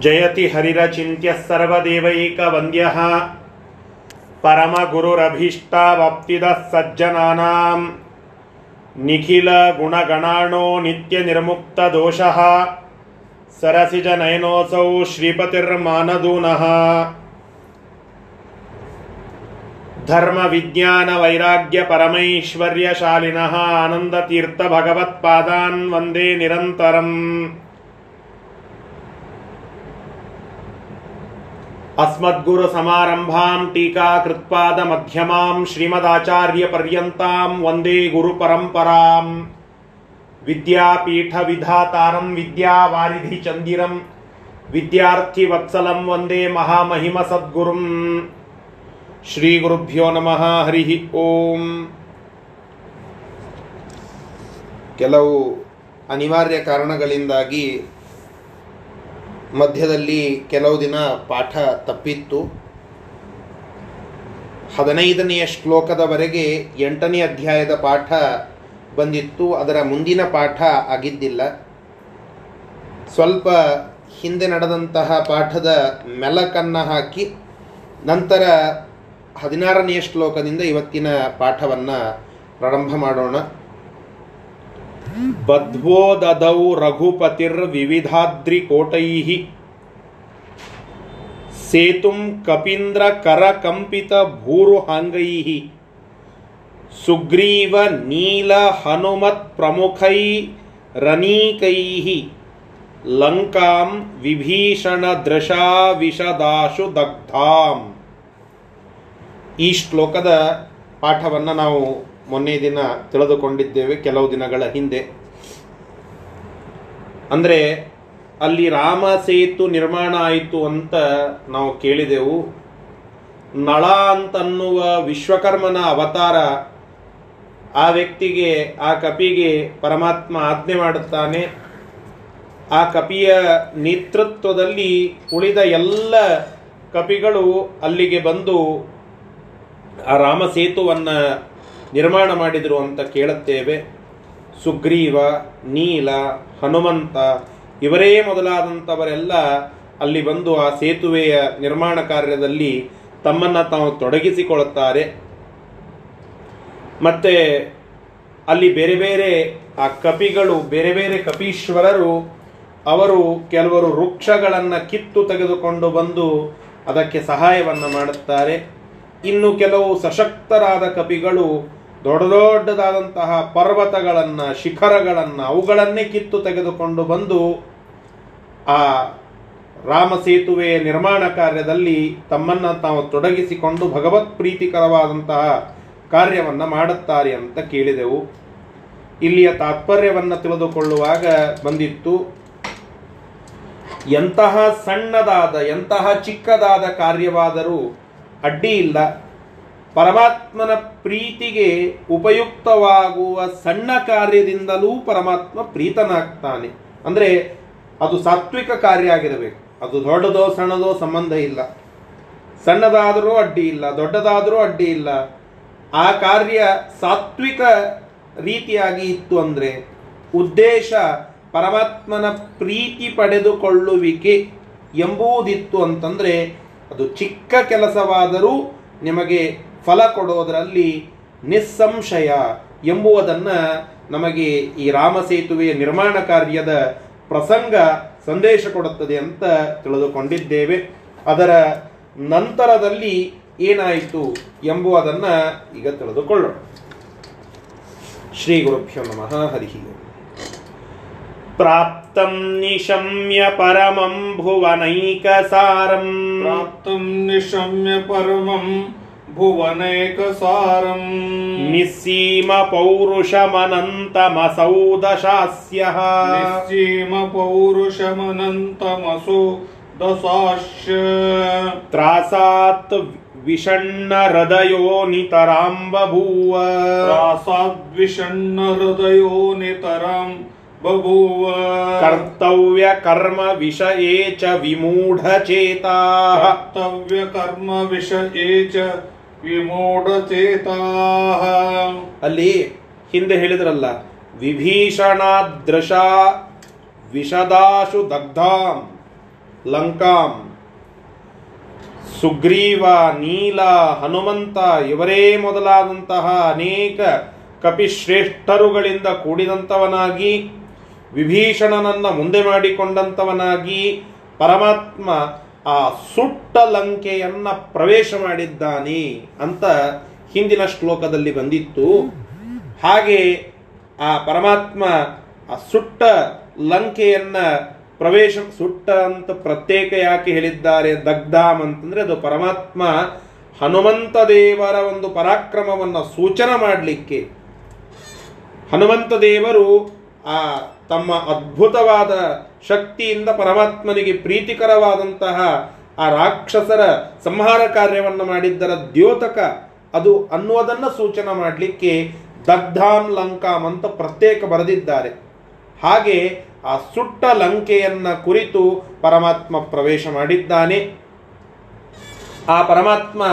ಜಯತಿ ಹರಿರಚಿಂತ್ಯ ಸರ್ವದೇವೈಕ ವಂದ್ಯ ಪರಮಗುರುರಭೀಷ್ಟಾವಪ್ತಿದ ಸಜ್ಜನಾನಾಂ ನಿಖಿಲ ಗುಣಗಣಾಣೋ ನಿತ್ಯ ನಿರ್ಮುಕ್ತ ದೋಷಃ ಸರಸಿಜ ನಯನೋಸೌ ಶ್ರೀಪತಿರ್ಮಾನದೂನಃ ಧರ್ಮ ವಿಜ್ಞಾನ ವೈರಾಗ್ಯ ಪರಮೈಶ್ವರ್ಯ ಶಾಲಿನಃ ಆನಂದತೀರ್ಥ ಭಗವತ್ಪಾದಾನ್ ವಂದೇ ನಿರಂತರಂ अस्मद्गुरुसमारम्भां टीकाकृत्पादमध्यमां श्रीमदाचार्यपर्यन्तां वन्दे गुरुपरम्पराम् विद्यापीठविधातारं विद्यावारिधिचन्दिरं विद्यार्थिवत्सलं वन्दे महामहिमसद्गुरुम् ಶ್ರೀಗುರುಭ್ಯೋ ನಮಃ ಹರಿ ಓಂ ಕೆಲವು ಅನಿವಾರ್ಯ ಕಾರಣಗಳಿಂದಾಗಿ ಮಧ್ಯದಲ್ಲಿ ಕೆಲವು ದಿನ ಪಾಠ ತಪ್ಪಿತ್ತು. ಹದಿನೈದನೆಯ ಶ್ಲೋಕದವರೆಗೆ ಎಂಟನೇ ಅಧ್ಯಾಯದ ಪಾಠ ಬಂದಿತ್ತು. ಅದರ ಮುಂದಿನ ಪಾಠ ಆಗಿದ್ದಿಲ್ಲ. ಸ್ವಲ್ಪ ಹಿಂದೆ ನಡೆದಂತಹ ಪಾಠದ ಮೆಲಕನ್ನು ಹಾಕಿ ನಂತರ ಹದಿನಾರನೆಯ ಶ್ಲೋಕದಿಂದ ಇವತ್ತಿನ ಪಾಠವನ್ನು ಪ್ರಾರಂಭ ಮಾಡೋಣ. ಬದ್ವೋದದೌ ರಘುಪತಿರ್ ವಿವಿಧಾದ್ರಿಕೋಟೈ ಸೇತುಂ ಕಪೀಂದ್ರ ಕರ ಕಂಪಿತ ಭೂರುಹಾಂಗೈ ಸುಗ್ರೀವ ನೀಲ ಹನುಮತ್ ಪ್ರಮುಖೈ ರನೀಕೈ ಲಂಕಾಂ ವಿಭೀಷಣ ದೃಶಾ ವಿಷದಾಶು ದಗ್ಧಾಂ. ಈ ಶ್ಲೋಕದ ಪಾಠವನ್ನು ನಾವು ಮೊನ್ನೆ ದಿನ ತಿಳಿದುಕೊಂಡಿದ್ದೇವೆ, ಕೆಲವು ದಿನಗಳ ಹಿಂದೆ. ಅಂದರೆ, ಅಲ್ಲಿ ರಾಮ ಸೇತು ನಿರ್ಮಾಣ ಆಯಿತು ಅಂತ ನಾವು ಕೇಳಿದೆವು. ನಳ ಅಂತನ್ನುವ ವಿಶ್ವಕರ್ಮನ ಅವತಾರ ಆ ವ್ಯಕ್ತಿಗೆ, ಆ ಕಪಿಗೆ ಪರಮಾತ್ಮ ಆಜ್ಞೆ ಮಾಡುತ್ತಾನೆ. ಆ ಕಪಿಯ ನೇತೃತ್ವದಲ್ಲಿ ಉಳಿದ ಎಲ್ಲ ಕಪಿಗಳು ಅಲ್ಲಿಗೆ ಬಂದು ಆ ರಾಮ ಸೇತುವನ್ನು ನಿರ್ಮಾಣ ಮಾಡಿದರು ಅಂತ ಕೇಳುತ್ತೇವೆ. ಸುಗ್ರೀವ, ನೀಲ, ಹನುಮಂತ ಇವರೇ ಮೊದಲಾದಂಥವರೆಲ್ಲ ಅಲ್ಲಿ ಬಂದು ಆ ಸೇತುವೆಯ ನಿರ್ಮಾಣ ಕಾರ್ಯದಲ್ಲಿ ತಮ್ಮನ್ನು ತಾವು ತೊಡಗಿಸಿಕೊಳ್ಳುತ್ತಾರೆ. ಮತ್ತೆ ಅಲ್ಲಿ ಬೇರೆ ಬೇರೆ ಆ ಕಪಿಗಳು, ಬೇರೆ ಬೇರೆ ಕಪೀಶ್ವರರು, ಅವರು ಕೆಲವರು ವೃಕ್ಷಗಳನ್ನು ಕಿತ್ತು ತೆಗೆದುಕೊಂಡು ಬಂದು ಅದಕ್ಕೆ ಸಹಾಯವನ್ನು ಮಾಡುತ್ತಾರೆ. ಇನ್ನು ಕೆಲವು ಸಶಕ್ತರಾದ ಕಪಿಗಳು ದೊಡ್ಡ ದೊಡ್ಡದಾದಂತಹ ಪರ್ವತಗಳನ್ನು, ಶಿಖರಗಳನ್ನು ಅವುಗಳನ್ನೇ ಕಿತ್ತು ತೆಗೆದುಕೊಂಡು ಬಂದು ಆ ರಾಮ ಸೇತುವೆಯ ನಿರ್ಮಾಣ ಕಾರ್ಯದಲ್ಲಿ ತಮ್ಮನ್ನು ತಾವು ತೊಡಗಿಸಿಕೊಂಡು ಭಗವತ್ ಪ್ರೀತಿಕರವಾದಂತಹ ಕಾರ್ಯವನ್ನು ಮಾಡುತ್ತಾರೆ ಅಂತ ಕೇಳಿದೆವು. ಇಲ್ಲಿಯ ತಾತ್ಪರ್ಯವನ್ನು ತಿಳಿದುಕೊಳ್ಳುವಾಗ ಬಂದಿತ್ತು, ಎಂತಹ ಸಣ್ಣದಾದ, ಎಂತಹ ಚಿಕ್ಕದಾದ ಕಾರ್ಯವಾದರೂ ಅಡ್ಡಿ ಇಲ್ಲ. ಪರಮಾತ್ಮನ ಪ್ರೀತಿಗೆ ಉಪಯುಕ್ತವಾಗುವ ಸಣ್ಣ ಕಾರ್ಯದಿಂದಲೂ ಪರಮಾತ್ಮ ಪ್ರೀತನಾಗ್ತಾನೆ. ಅಂದರೆ ಅದು ಸಾತ್ವಿಕ ಕಾರ್ಯ ಆಗಿರಬೇಕು. ಅದು ದೊಡ್ಡದೋ ಸಣ್ಣದೋ ಸಂಬಂಧ ಇಲ್ಲ. ಸಣ್ಣದಾದರೂ ಅಡ್ಡಿ ಇಲ್ಲ, ದೊಡ್ಡದಾದರೂ ಅಡ್ಡಿ ಇಲ್ಲ. ಆ ಕಾರ್ಯ ಸಾತ್ವಿಕ ರೀತಿಯಾಗಿ ಇತ್ತು ಅಂದರೆ ಉದ್ದೇಶ ಪರಮಾತ್ಮನ ಪ್ರೀತಿ ಪಡೆದುಕೊಳ್ಳುವಿಕೆ ಎಂಬುದಿತ್ತು ಅಂತಂದರೆ ಅದು ಚಿಕ್ಕ ಕೆಲಸವಾದರೂ ನಿಮಗೆ ಫಲ ಕೊಡೋದರಲ್ಲಿ ನಿಸ್ಸಂಶಯ ಎಂಬುವುದನ್ನು ನಮಗೆ ಈ ರಾಮ ಸೇತುವೆಯ ನಿರ್ಮಾಣ ಕಾರ್ಯದ ಪ್ರಸಂಗ ಸಂದೇಶ ಕೊಡುತ್ತದೆ ಅಂತ ತಿಳಿದುಕೊಂಡಿದ್ದೇವೆ ಅದರ ನಂತರದಲ್ಲಿ ಏನಾಯಿತು ಎಂಬುವುದನ್ನು ಈಗ ತಿಳಿದುಕೊಳ್ಳೋಣ ಶ್ರೀ ಗುರುಭ್ಯೋ ನಮಃ ಹರಿ ಪ್ರಾಪ್ತಂ ನಿಶಮ್ಯ ಪರಮಂ ಭುವನೈಕಸಾರಂ प्राप्तं निशम्य परमं भुवनेकसारम्। निःसीम पौरुषमनन्तमसौ दशास्यः निःसीम पौरुषमनन्तमसौ दशास्य त्रासात् विषण्णहृदयो नितरां बभूव त्रासाद् विषण्णहृदयो नितरां बभूव कर्तव्यकर्म विषये च विमूढचेताः। कर्तव्यकर्म विषये च ಅಲ್ಲಿ ಹಿಂದೆ ಹೇಳಿದ್ರಲ್ಲ, ವಿಭೀಷಣಾದ್ರಶ ವಿಷದಾಶು ದಗ್ಧಾಂ, ಲಂಕಾಂ, ಸುಗ್ರೀವ, ನೀಲ, ಹನುಮಂತ ಇವರೇ ಮೊದಲಾದಂತಹ ಅನೇಕ ಕಪಿಶ್ರೇಷ್ಠರುಗಳಿಂದ ಕೂಡಿದಂಥವನಾಗಿ, ವಿಭೀಷಣನನ್ನ ಮುಂದೆ ಮಾಡಿಕೊಂಡಂಥವನಾಗಿ, ಪರಮಾತ್ಮ ಆ ಸುಟ್ಟ ಲಂಕೆಯನ್ನ ಪ್ರವೇಶ ಮಾಡಿದ್ದಾನೆ ಅಂತ ಹಿಂದಿನ ಶ್ಲೋಕದಲ್ಲಿ ಬಂದಿತ್ತು. ಹಾಗೆ ಆ ಪರಮಾತ್ಮ ಆ ಸುಟ್ಟ ಲಂಕೆಯನ್ನ ಪ್ರವೇಶ, ಸುಟ್ಟ ಅಂತ ಪ್ರತ್ಯೇಕ ಯಾಕೆ ಹೇಳಿದ್ದಾರೆ? ದಗ್ಧಾಮ್ ಅಂತಂದ್ರೆ ಅದು ಪರಮಾತ್ಮ ಹನುಮಂತ ದೇವರ ಒಂದು ಪರಾಕ್ರಮವನ್ನ ಸೂಚನೆ ಮಾಡಲಿಕ್ಕೆ. ಹನುಮಂತ ದೇವರು ಆ ತಮ್ಮ ಅದ್ಭುತವಾದ ಶಕ್ತಿಯಿಂದ ಪರಮಾತ್ಮನಿಗೆ ಪ್ರೀತಿಕರವಾದಂತಹ ಆ ರಾಕ್ಷಸರ ಸಂಹಾರ ಕಾರ್ಯವನ್ನು ಮಾಡಿದ್ದರ ದ್ಯೋತಕ, ಅದು ಅನ್ನುವುದನ್ನು ಸೂಚನೆ ಮಾಡಲಿಕ್ಕೆ ದಗ್ಧಾಂ ಲಂಕಾಂ ಅಂತ ಪ್ರತ್ಯೇಕ ಬರೆದಿದ್ದಾರೆ. ಹಾಗೆ ಆ ಸುಟ್ಟ ಲಂಕೆಯನ್ನ ಕುರಿತು ಪರಮಾತ್ಮ ಪ್ರವೇಶ ಮಾಡಿದ್ದಾನೆ. ಆ ಪರಮಾತ್ಮ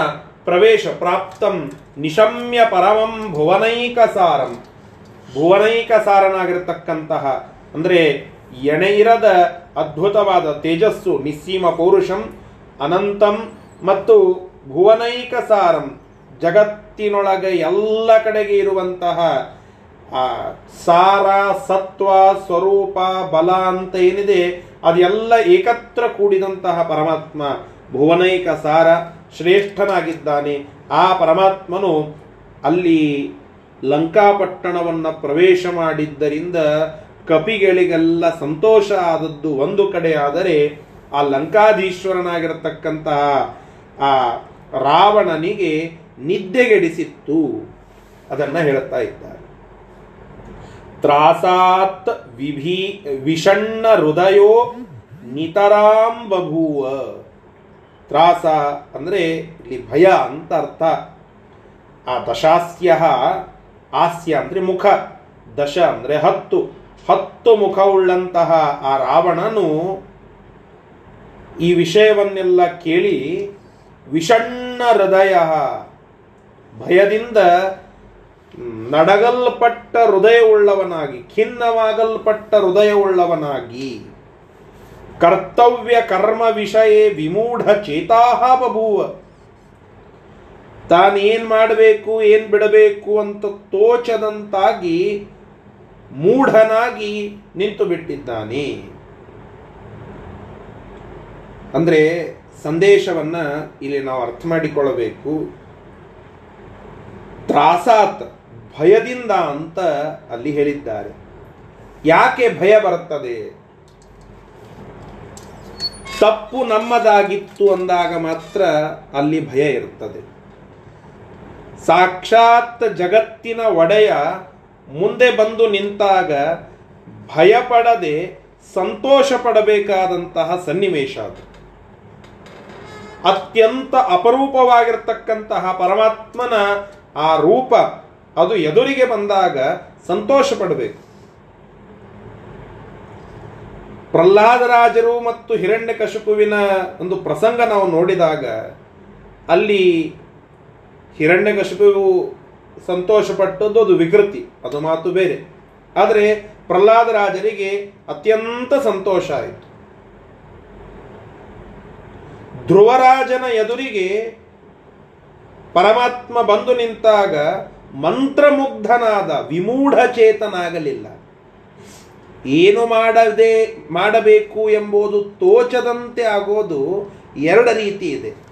ಪ್ರವೇಶ ಪ್ರಾಪ್ತಂ ನಿಶಮ್ಯ ಪರಮಂ ಭುವನೈಕ ಸಾರಂ ಭುವನೈಕ ಸಾರನಾಗಿರತಕ್ಕಂತಹ ಅಂದ್ರೆ ಎಣೆಯಿರದ ಅದ್ಭುತವಾದ ತೇಜಸ್ಸು ನಿಸ್ಸೀಮ ಪೌರುಷಂ, ಅನಂತಂ ಮತ್ತು ಭುವನೈಕ ಸಾರಂ ಜಗತ್ತಿನೊಳಗೆ ಎಲ್ಲ ಕಡೆಗೆ ಇರುವಂತಹ, ಆ, ಸಾರ, ಸತ್ವ, ಸ್ವರೂಪ, ಬಲ ಅಂತ ಏನಿದೆ, ಅದೆಲ್ಲ ಏಕತ್ರ ಕೂಡಿದಂತಹ ಪರಮಾತ್ಮ ಭುವನೈಕ ಸಾರ ಶ್ರೇಷ್ಠನಾಗಿದ್ದಾನೆ. ಆ ಪರಮಾತ್ಮನು ಅಲ್ಲಿ ಲಂಕಾಪಟ್ಟಣವನ್ನು ಪ್ರವೇಶ ಮಾಡಿದ್ದರಿಂದ ಕಪಿಗಳಿಗೆಲ್ಲ ಸಂತೋಷ ಆದದ್ದು ಒಂದು ಕಡೆ ಆದರೆ ಆ ಲಂಕಾಧೀಶ್ವರನಾಗಿರತಕ್ಕಂತಹ ಆ ರಾವಣನಿಗೆ ನಿದ್ದೆಗೆಡಿಸಿತ್ತು ಅದನ್ನ ಹೇಳುತ್ತಾ ಇದ್ದಾರೆ. ತ್ರಾಸಾತ್ ವಿಭೀ ವಿಷಣ್ಣ ಹೃದಯೋ ನಿತರಾಂ ಬಭೂವ ತ್ರಾಸ ಅಂದ್ರೆ ಇಲ್ಲಿ ಭಯ ಅಂತ ಅರ್ಥ. ಆ ದಶಾಸ್ಯ ಹಾಸ್ಯ ಅಂದ್ರೆ ಮುಖ, ದಶ ಅಂದ್ರೆ ಹತ್ತು. ಹತ್ತು ಮುಖವುಳ್ಳಂತಹ ಆ ರಾವಣನು ಈ ವಿಷಯವನ್ನೆಲ್ಲ ಕೇಳಿ ವಿಷಣ್ಣ ಹೃದಯ ಭಯದಿಂದ ನಡಗಲ್ಪಟ್ಟ ಹೃದಯವುಳ್ಳವನಾಗಿ, ಖಿನ್ನವಾಗಲ್ಪಟ್ಟ ಹೃದಯವುಳ್ಳವನಾಗಿ, ಕರ್ತವ್ಯ ಕರ್ಮ ವಿಷಯ ವಿಮೂಢ ಚೇತಾಹ ಬಭೂವ. ತಾನೇನ್ ಮಾಡಬೇಕು, ಏನ್ ಬಿಡಬೇಕು ಅಂತ ತೋಚದಂತಾಗಿ ಮೂಢನಾಗಿ ನಿಂತು ಬಿಟ್ಟಿದ್ದಾನೆ. ಅಂದ್ರೆ ಸಂದೇಶವನ್ನ ಇಲ್ಲಿ ನಾವು ಅರ್ಥ ಮಾಡಿಕೊಳ್ಳಬೇಕು. ತ್ರಾಸಾತ್, ಭಯದಿಂದ ಅಂತ ಅಲ್ಲಿ ಹೇಳಿದ್ದಾರೆ. ಯಾಕೆ ಭಯ ಬರುತ್ತದೆ? ತಪ್ಪು ನಮ್ಮದಾಗಿತ್ತು ಅಂದಾಗ ಮಾತ್ರ ಅಲ್ಲಿ ಭಯ ಇರುತ್ತದೆ. ಸಾಕ್ಷಾತ್ ಜಗತ್ತಿನ ಒಡೆಯ ಮುಂದೆ ಬಂದು ನಿಂತಾಗ ಭಯಪಡದೆ ಸಂತೋಷ ಪಡಬೇಕಾದಂತಹ ಸನ್ನಿವೇಶ ಅದು. ಅತ್ಯಂತ ಅಪರೂಪವಾಗಿರ್ತಕ್ಕಂತಹ ಪರಮಾತ್ಮನ ಆ ರೂಪ ಅದು ಎದುರಿಗೆ ಬಂದಾಗ ಸಂತೋಷ ಪಡಬೇಕು ಪ್ರಹ್ಲಾದರಾಜರು ಮತ್ತು ಹಿರಣ್ಯಕಶಿಪುವಿನ ಒಂದು ಪ್ರಸಂಗ ನಾವು ನೋಡಿದಾಗ ಅಲ್ಲಿ ಹಿರಣ್ಯಕಶಿಪು ಸಂತೋಷಪಟ್ಟದ್ದು ಅದು ವಿಕೃತಿ, ಅದು ಮಾತು ಬೇರೆ. ಆದರೆ ಪ್ರಹ್ಲಾದರಾಜರಿಗೆ ಅತ್ಯಂತ ಸಂತೋಷ ಆಯಿತು. ಧ್ರುವರಾಜನ ಎದುರಿಗೆ ಪರಮಾತ್ಮ ಬಂದು ನಿಂತಾಗ ಮಂತ್ರಮುಗ್ಧನಾದ ವಿಮೂಢಚೇತನಾಗಲಿಲ್ಲ. ಏನು ಮಾಡದೆ, ಮಾಡಬೇಕು ಎಂಬುದು ತೋಚದಂತೆ ಆಗೋದು ಎರಡು ರೀತಿ ಇದೆ.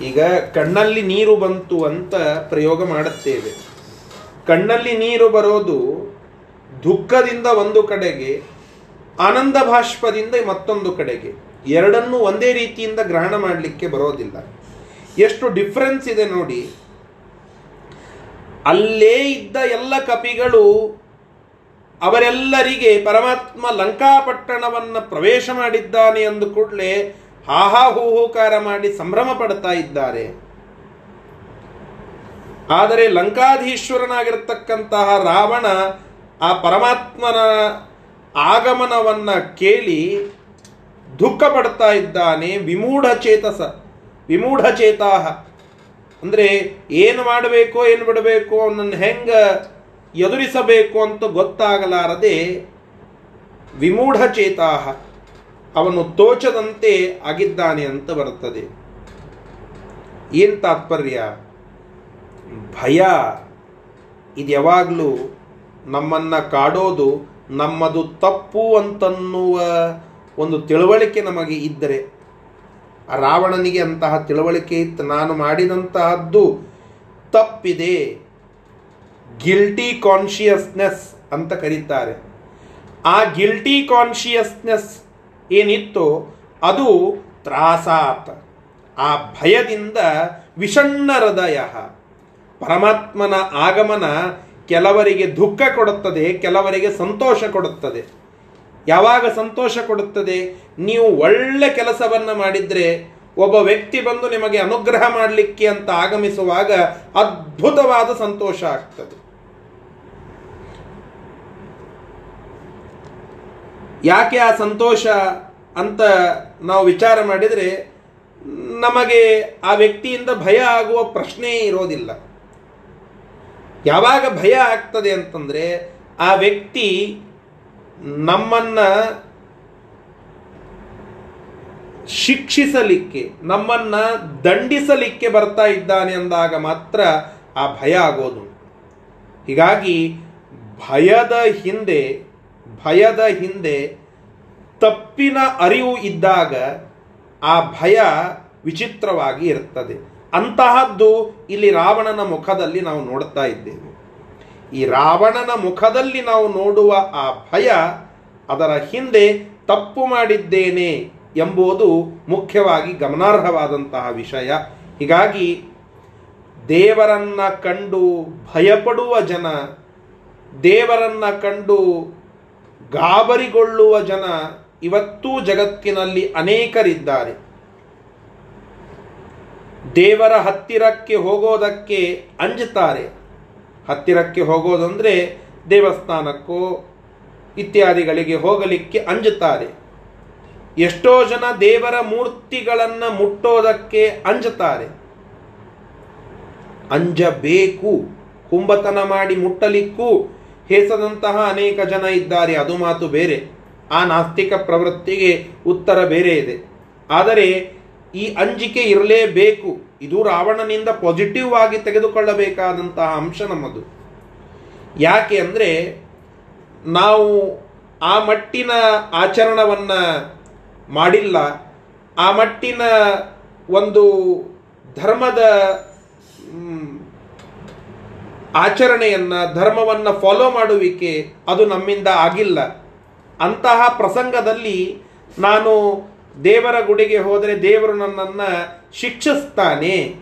ಈಗ ಕಣ್ಣಲ್ಲಿ ನೀರು ಬಂತು ಅಂತ ಪ್ರಯೋಗ ಮಾಡುತ್ತೇವೆ. ಕಣ್ಣಲ್ಲಿ ನೀರು ಬರೋದು ದುಃಖದಿಂದ ಒಂದು ಕಡೆಗೆ, ಆನಂದ ಭಾಷ್ಪದಿಂದ ಮತ್ತೊಂದು ಕಡೆಗೆ. ಎರಡನ್ನೂ ಒಂದೇ ರೀತಿಯಿಂದ ಗ್ರಹಣ ಮಾಡಲಿಕ್ಕೆ ಬರೋದಿಲ್ಲ. ಎಷ್ಟು ಡಿಫ್ರೆನ್ಸ್ ಇದೆ ನೋಡಿ. ಅಲ್ಲೇ ಇದ್ದ ಎಲ್ಲ ಕಪಿಗಳು ಅವರೆಲ್ಲರಿಗೆ ಪರಮಾತ್ಮ ಲಂಕಾಪಟ್ಟಣವನ್ನು ಪ್ರವೇಶ ಮಾಡಿದ್ದಾನೆ ಅಂದ ಕೂಡಲೇ ಹಾಹಾ ಹೂಹೂಕಾರ ಮಾಡಿ ಸಂಭ್ರಮ ಪಡ್ತಾ ಇದ್ದಾರೆ. ಆದರೆ ಲಂಕಾಧೀಶ್ವರನಾಗಿರ್ತಕ್ಕಂತಹ ರಾವಣ ಆ ಪರಮಾತ್ಮನ ಆಗಮನವನ್ನ ಕೇಳಿ ದುಃಖ ಪಡ್ತಾ ಇದ್ದಾನೆ. ವಿಮೂಢ ಚೇತಸ, ವಿಮೂಢ ಚೇತಾಹ. ಅಂದ್ರೆ ಏನು ಮಾಡಬೇಕು, ಏನು ಬಿಡಬೇಕು ಅವನನ್ನು ಹೆಂಗ ಎದುರಿಸಬೇಕು ಅಂತ ಗೊತ್ತಾಗಲಾರದೆ ವಿಮೂಢ ಚೇತಾಹ. ಅವನು ತೋಚದಂತೆ ಆಗಿದ್ದಾನೆ ಅಂತ ಬರುತ್ತದೆ. ಏನ್ ತಾತ್ಪರ್ಯ? ಭಯ. ಇದು ಯಾವಾಗಲೂ ನಮ್ಮನ್ನು ಕಾಡೋದು, ನಮ್ಮದು ತಪ್ಪು ಅಂತನ್ನುವ ಒಂದು ತಿಳುವಳಿಕೆ ನಮಗೆ ಇದ್ದರೆ, ರಾವಣನಿಗೆ ಅಂತಹ ತಿಳುವಳಿಕೆ ಇತ್ತು, ನಾನು ಮಾಡಿದಂತಹದ್ದು ತಪ್ಪಿದೆ. ಗಿಲ್ಟಿ ಕಾನ್ಶಿಯಸ್ನೆಸ್ ಅಂತ ಕರೀತಾರೆ. ಆ ಗಿಲ್ಟಿ ಕಾನ್ಶಿಯಸ್ನೆಸ್ ಏನಿತ್ತು ಅದು ತ್ರಾಸಾತ್. ಆ ಭಯದಿಂದ ವಿಷಣ್ಣ ಹೃದಯ ಪರಮಾತ್ಮನ ಆಗಮನ ಕೆಲವರಿಗೆ ದುಃಖ ಕೊಡುತ್ತದೆ, ಕೆಲವರಿಗೆ ಸಂತೋಷ ಕೊಡುತ್ತದೆ. ಯಾವಾಗ ಸಂತೋಷ ಕೊಡುತ್ತದೆ? ನೀವು ಒಳ್ಳೆ ಕೆಲಸವನ್ನು ಮಾಡಿದರೆ, ಒಬ್ಬ ವ್ಯಕ್ತಿ ಬಂದು ನಿಮಗೆ ಅನುಗ್ರಹ ಮಾಡಲಿಕ್ಕೆ ಅಂತ ಆಗಮಿಸುವಾಗ ಅದ್ಭುತವಾದ ಸಂತೋಷ ಆಗ್ತದೆ. ಯಾಕೆ ಆ ಸಂತೋಷ ಅಂತ ನಾವು ವಿಚಾರ ಮಾಡಿದರೆ, ನಮಗೆ ಆ ವ್ಯಕ್ತಿಯಿಂದ ಭಯ ಆಗುವ ಪ್ರಶ್ನೆ ಇರೋದಿಲ್ಲ. ಯಾವಾಗ ಭಯ ಆಗ್ತದೆ ಅಂತಂದರೆ, ಆ ವ್ಯಕ್ತಿ ನಮ್ಮನ್ನ ಶಿಕ್ಷಿಸಲಿಕ್ಕೆ, ನಮ್ಮನ್ನ ದಂಡಿಸಲಿಕ್ಕೆ ಬರ್ತಾ ಇದ್ದಾನೆ ಅಂದಾಗ ಮಾತ್ರ ಆ ಭಯ ಆಗೋದು ಹೀಗಾಗಿ ಭಯದ ಹಿಂದೆ ಭಯದ ಹಿಂದೆ ತಪ್ಪಿನ ಅರಿವು ಇದ್ದಾಗ ಆ ಭಯ ವಿಚಿತ್ರವಾಗಿ ಇರುತ್ತದೆ. ಅಂತಹದ್ದು ಇಲ್ಲಿ ರಾವಣನ ಮುಖದಲ್ಲಿ ನಾವು ನೋಡ್ತಾ ಇದ್ದೇವೆ. ಈ ರಾವಣನ ಮುಖದಲ್ಲಿ ನಾವು ನೋಡುವ ಆ ಭಯ ಅದರ ಹಿಂದೆ ತಪ್ಪು ಮಾಡಿದ್ದೇನೆ ಎಂಬುದು ಮುಖ್ಯವಾಗಿ ಗಮನಾರ್ಹವಾದಂತಹ ವಿಷಯ. ಹೀಗಾಗಿ ದೇವರನ್ನ ಕಂಡು ಭಯಪಡುವ ಜನ ದೇವರನ್ನ ಕಂಡು ಗಾಬರಿಗೊಳ್ಳುವ ಜನ ಇವತ್ತೂ ಜಗತ್ತಿನಲ್ಲಿ ಅನೇಕರಿದ್ದಾರೆ. ದೇವರ ಹತ್ತಿರಕ್ಕೆ ಹೋಗೋದಕ್ಕೆ ಅಂಜುತ್ತಾರೆ. ಹತ್ತಿರಕ್ಕೆ ಹೋಗೋದಂದ್ರೆ ದೇವಸ್ಥಾನಕ್ಕೋ ಇತ್ಯಾದಿಗಳಿಗೆ ಹೋಗಲಿಕ್ಕೆ ಅಂಜುತ್ತಾರೆ. ಎಷ್ಟೋ ಜನ ದೇವರ ಮೂರ್ತಿಗಳನ್ನು ಮುಟ್ಟೋದಕ್ಕೆ ಅಂಜುತ್ತಾರೆ. ಅಂಜಬೇಕು, ಕುಂಬತನ ಮಾಡಿ ಮುಟ್ಟಲಿಕ್ಕೂ ಹೇಸದಂತಹ ಅನೇಕ ಜನ ಇದ್ದಾರೆ, ಅದು ಮಾತು ಬೇರೆ. ಆ ನಾಸ್ತಿಕ ಪ್ರವೃತ್ತಿಗೆ ಉತ್ತರ ಬೇರೆ ಇದೆ. ಆದರೆ ಈ ಅಂಜಿಕೆ ಇರಲೇಬೇಕು. ಇದು ರಾವಣನಿಂದ ಪಾಸಿಟಿವ್ ಆಗಿ ತೆಗೆದುಕೊಳ್ಳಬೇಕಾದಂತಹ ಅಂಶ ನಮ್ಮದು. ಯಾಕೆ ಅಂದರೆ ನಾವು ಆ ಮಟ್ಟಿನ ಆಚರಣವನ್ನ ಮಾಡಿಲ್ಲ. ಆ ಮಟ್ಟಿನ ಒಂದು ಧರ್ಮದ ಆಚರಣೆಯನ್ನ, ಧರ್ಮವನ್ನ ಫಾಲೋ ಮಾಡುವಿಕೆ ಅದು ನಮ್ಮಿಂದ ಆಗಿಲ್ಲ. ಅಂತಹ ಪ್ರಸಂಗದಲ್ಲಿ ನಾನು ದೇವರ ಗುಡಿಗೆ ಹೋದರೆ ದೇವರು ನನ್ನನ್ನು ಶಿಕ್ಷಿಸ್ತಾನೆ,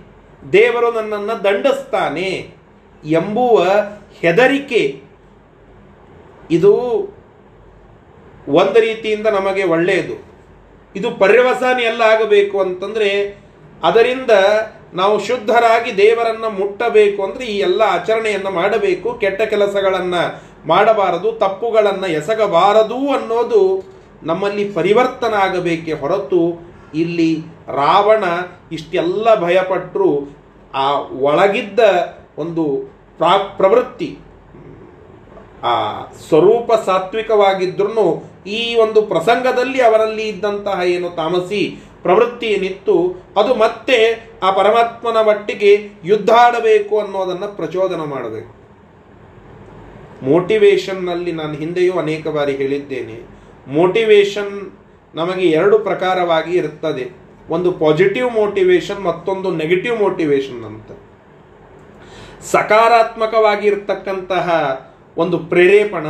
ದೇವರು ನನ್ನನ್ನು ದಂಡಿಸ್ತಾನೆ ಎಂಬುವ ಹೆದರಿಕೆ. ಇದು ಒಂದು ರೀತಿಯಿಂದ ನಮಗೆ ಒಳ್ಳೆಯದು. ಇದು ಪರ್ಯವಸಾನಿ ಎಲ್ಲ ಆಗಬೇಕು ಅಂತಂದ್ರೆ ಅದರಿಂದ ನಾವು ಶುದ್ಧರಾಗಿ ದೇವರನ್ನ ಮುಟ್ಟಬೇಕು ಅಂದ್ರೆ ಈ ಎಲ್ಲ ಆಚರಣೆಯನ್ನು ಮಾಡಬೇಕು, ಕೆಟ್ಟ ಕೆಲಸಗಳನ್ನು ಮಾಡಬಾರದು, ತಪ್ಪುಗಳನ್ನು ಎಸಗಬಾರದು ಅನ್ನೋದು ನಮ್ಮಲ್ಲಿ ಪರಿವರ್ತನ ಆಗಬೇಕೆ ಹೊರತು ಇಲ್ಲಿ ರಾವಣ ಇಷ್ಟೆಲ್ಲ ಭಯಪಟ್ಟರು ಆ ಒಳಗಿದ್ದ ಒಂದು ಪ್ರಾ, ಪ್ರವೃತ್ತಿ, ಆ ಸ್ವರೂಪ ಸಾತ್ವಿಕವಾಗಿದ್ರೂ ಈ ಒಂದು ಪ್ರಸಂಗದಲ್ಲಿ ಅವರಲ್ಲಿ ಇದ್ದಂತಹ ಏನು ತಾಮಸಿ ಪ್ರವೃತ್ತಿ ಏನಿತ್ತು ಅದು ಮತ್ತೆ ಆ ಪರಮಾತ್ಮನ ಮಟ್ಟಿಗೆ ಯುದ್ಧ ಆಡಬೇಕು ಅನ್ನೋದನ್ನು ಪ್ರಚೋದನ ಮಾಡಬೇಕು. ಮೋಟಿವೇಶನ್ನಲ್ಲಿ ನಾನು ಹಿಂದೆಯೂ ಅನೇಕ ಬಾರಿ ಹೇಳಿದ್ದೇನೆ. ಮೋಟಿವೇಶನ್ ನಮಗೆ ಎರಡು ಪ್ರಕಾರವಾಗಿ ಇರುತ್ತದೆ. ಒಂದು ಪಾಸಿಟಿವ್ ಮೋಟಿವೇಶನ್ ಮತ್ತೊಂದು ನೆಗೆಟಿವ್ ಮೋಟಿವೇಶನ್ ಅಂತ. ಸಕಾರಾತ್ಮಕವಾಗಿರ್ತಕ್ಕಂತಹ ಒಂದು ಪ್ರೇರೇಪಣ,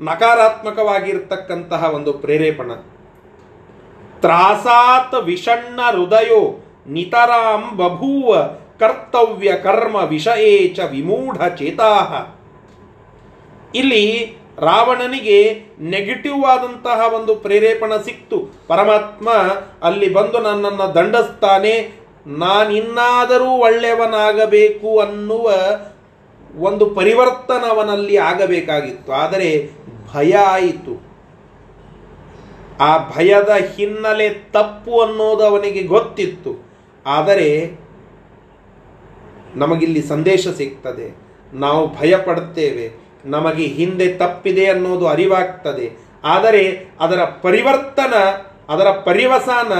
ನಕಾರಾತ್ಮಕವಾಗಿರ್ತಕ್ಕಂತಹ ಒಂದು ಪ್ರೇರೇಪಣ. ತ್ರಾಸಾತ್ ವಿಷಣ್ಣ ಹೃದಯೋ ನಿತರಾಂ ಬಭೂವ ಕರ್ತವ್ಯ ಕರ್ಮ ವಿಷಯೇ ಚ ವಿಮೂಢ ಚೇತಾಹ. ಇಲ್ಲಿ ರಾವಣನಿಗೆ ನೆಗೆಟಿವ್ ಆದಂತಹ ಒಂದು ಪ್ರೇರೇಪಣ ಸಿಕ್ತು. ಪರಮಾತ್ಮ ಅಲ್ಲಿ ಬಂದು ನನ್ನನ್ನು ದಂಡಿಸ್ತಾನೆ. ನಾನಿನ್ನಾದರೂ ಒಳ್ಳೆಯವನಾಗಬೇಕು ಅನ್ನುವ ಒಂದು ಪರಿವರ್ತನವನಲ್ಲಿ ಆಗಬೇಕಾಗಿತ್ತು. ಆದರೆ ಭಯ ಆಯಿತು. ಆ ಭಯದ ಹಿನ್ನೆಲೆ ತಪ್ಪು ಅನ್ನೋದು ಅವನಿಗೆ ಗೊತ್ತಿತ್ತು. ಆದರೆ ನಮಗಿಲ್ಲಿ ಸಂದೇಶ ಸಿಗ್ತದೆ. ನಾವು ಭಯ ಪಡುತ್ತೇವೆ ನಮಗೆ ಹಿಂದೆ ತಪ್ಪಿದೆ ಅನ್ನೋದು ಅರಿವಾಗ್ತದೆ. ಆದರೆ ಅದರ ಪರಿವರ್ತನ, ಅದರ ಪರಿವಸಾನ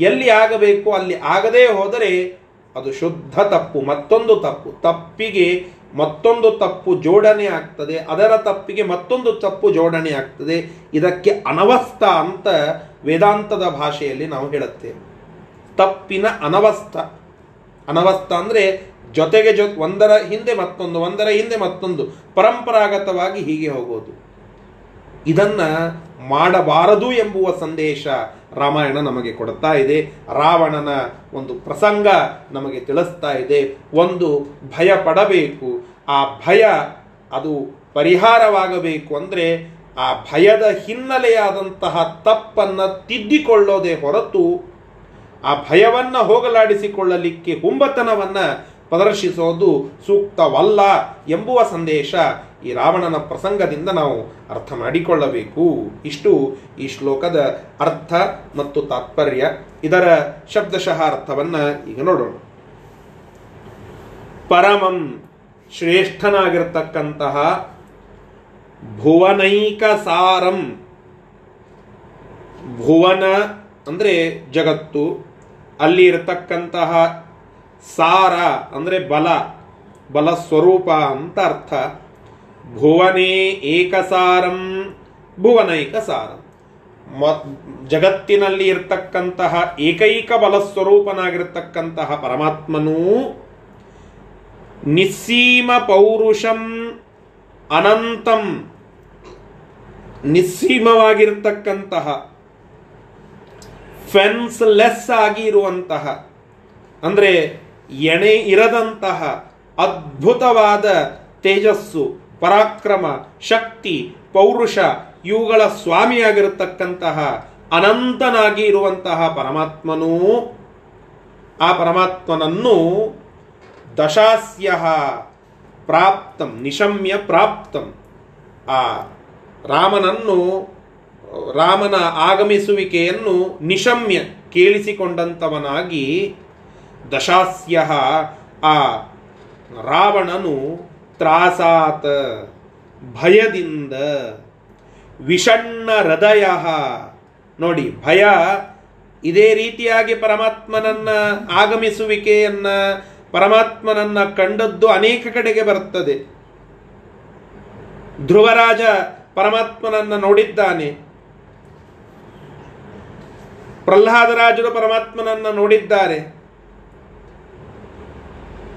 ಎಲ್ಲಿ ಆಗಬೇಕು, ಅಲ್ಲಿ ಆಗದೇ ಹೋದರೆ ಅದು ಶುದ್ಧ ತಪ್ಪು, ಮತ್ತೊಂದು ತಪ್ಪು. ತಪ್ಪಿಗೆ ಮತ್ತೊಂದು ತಪ್ಪು ಜೋಡಣೆ ಆಗ್ತದೆ, ಅದರ ತಪ್ಪಿಗೆ ಮತ್ತೊಂದು ತಪ್ಪು ಜೋಡಣೆ ಆಗ್ತದೆ. ಇದಕ್ಕೆ ಅನವಸ್ಥ ಅಂತ ವೇದಾಂತದ ಭಾಷೆಯಲ್ಲಿ ನಾವು ಹೇಳುತ್ತೇವೆ. ತಪ್ಪಿನ ಅನವಸ್ಥ. ಅನವಸ್ಥ ಅಂದರೆ ಜೊತೆಗೆ ಜೊ, ಒಂದರ ಹಿಂದೆ ಮತ್ತೊಂದು, ಒಂದರ ಹಿಂದೆ ಮತ್ತೊಂದು, ಪರಂಪರಾಗತವಾಗಿ ಹೀಗೆ ಹೋಗೋದು. ಇದನ್ನ ಮಾಡಬಾರದು ಎಂಬುವ ಸಂದೇಶ ರಾಮಾಯಣ ನಮಗೆ ಕೊಡ್ತಾ ಇದೆ. ರಾವಣನ ಒಂದು ಪ್ರಸಂಗ ನಮಗೆ ತಿಳಿಸ್ತಾ ಇದೆ. ಒಂದು ಭಯ ಪಡಬೇಕು. ಆ ಭಯ ಅದು ಪರಿಹಾರವಾಗಬೇಕು ಅಂದರೆ ಆ ಭಯದ ಹಿನ್ನೆಲೆಯಾದಂತಹ ತಪ್ಪನ್ನು ತಿದ್ದಿಕೊಳ್ಳೋದೇ ಹೊರತು ಆ ಭಯವನ್ನು ಹೋಗಲಾಡಿಸಿಕೊಳ್ಳಲಿಕ್ಕೆ ಹುಂಬತನವನ್ನ ಪ್ರದರ್ಶಿಸೋದು ಸೂಕ್ತವಲ್ಲ ಎಂಬುವ ಸಂದೇಶ ಈ ರಾವಣನ ಪ್ರಸಂಗದಿಂದ ನಾವು ಅರ್ಥ ಮಾಡಿಕೊಳ್ಳಬೇಕು. ಇಷ್ಟು ಈ ಶ್ಲೋಕದ ಅರ್ಥ ಮತ್ತು ತಾತ್ಪರ್ಯ. ಇದರ ಶಬ್ದಶಃ ಅರ್ಥವನ್ನ ಈಗ ನೋಡೋಣ. ಪರಮಂ ಶ್ರೇಷ್ಠನಾಗಿರ್ತಕ್ಕಂತಹ ಭುವನೈಕ ಸಾರಂ ಭುವನ ಅಂದರೆ ಜಗತ್ತು. ಅಲ್ಲಿ ಇರತಕ್ಕಂತಹ ಸಾರ ಅಂದರೆ ಬಲ ಬಲ ಸ್ವರೂಪ ಅಂತ ಅರ್ಥ. ಭುವನೇ ಏಕಸಾರಂ ಭುವನೈಕ ಸಾರಂ ಮ, ಜಗತ್ತಿನಲ್ಲಿ ಇರ್ತಕ್ಕಂತಹ ಏಕೈಕ ಬಲ ಸ್ವರೂಪನಾಗಿರ್ತಕ್ಕಂತಹ ಪರಮಾತ್ಮನೂ ನಿಸ್ಸೀಮ ಪೌರುಷಂ ಅನಂತಂ. ನಿಸ್ಸೀಮವಾಗಿರ್ತಕ್ಕಂತಹ ಫೆನ್ಸ್ಲೆಸ್ ಆಗಿ ಇರುವಂತಹ, ಅಂದರೆ ಎಣೆ ಇರದಂತಹ ಅದ್ಭುತವಾದ ತೇಜಸ್ಸು, ಪರಾಕ್ರಮ, ಶಕ್ತಿ, ಪೌರುಷ ಇವುಗಳ ಸ್ವಾಮಿಯಾಗಿರತಕ್ಕಂತಹ ಅನಂತನಾಗಿ ಇರುವಂತಹ ಪರಮಾತ್ಮನೂ ಆ ಪರಮಾತ್ಮನನ್ನು ದಶಾಸ್ಯ ಪ್ರಾಪ್ತಂ, ನಿಶಮ್ಯ ಪ್ರಾಪ್ತಂ. ಆ ರಾಮನನ್ನು, ರಾಮನ ಆಗಮಿಸುವಿಕೆಯನ್ನು ನಿಶಮ್ಯ ಕೇಳಿಸಿಕೊಂಡಂತವನಾಗಿ ದಶಾಸ್ಯ ಆ ರಾವಣನು ತ್ರಾಸಾತ, ಭಯದಿಂದ ವಿಷಣ್ಣ ಹೃದಯ. ನೋಡಿ, ಭಯ ಇದೇ ರೀತಿಯಾಗಿ ಪರಮಾತ್ಮನನ್ನ ಆಗಮಿಸುವಿಕೆಯನ್ನ ಪರಮಾತ್ಮನನ್ನ ಕಂಡದ್ದು ಅನೇಕ ಕಡೆಗೆ ಬರುತ್ತದೆ. ಧ್ರುವರಾಜ ಪರಮಾತ್ಮನನ್ನ ನೋಡಿದ್ದಾನೆ. ಪ್ರಹ್ಲಾದರಾಜರು ಪರಮಾತ್ಮನನ್ನ ನೋಡಿದ್ದಾರೆ.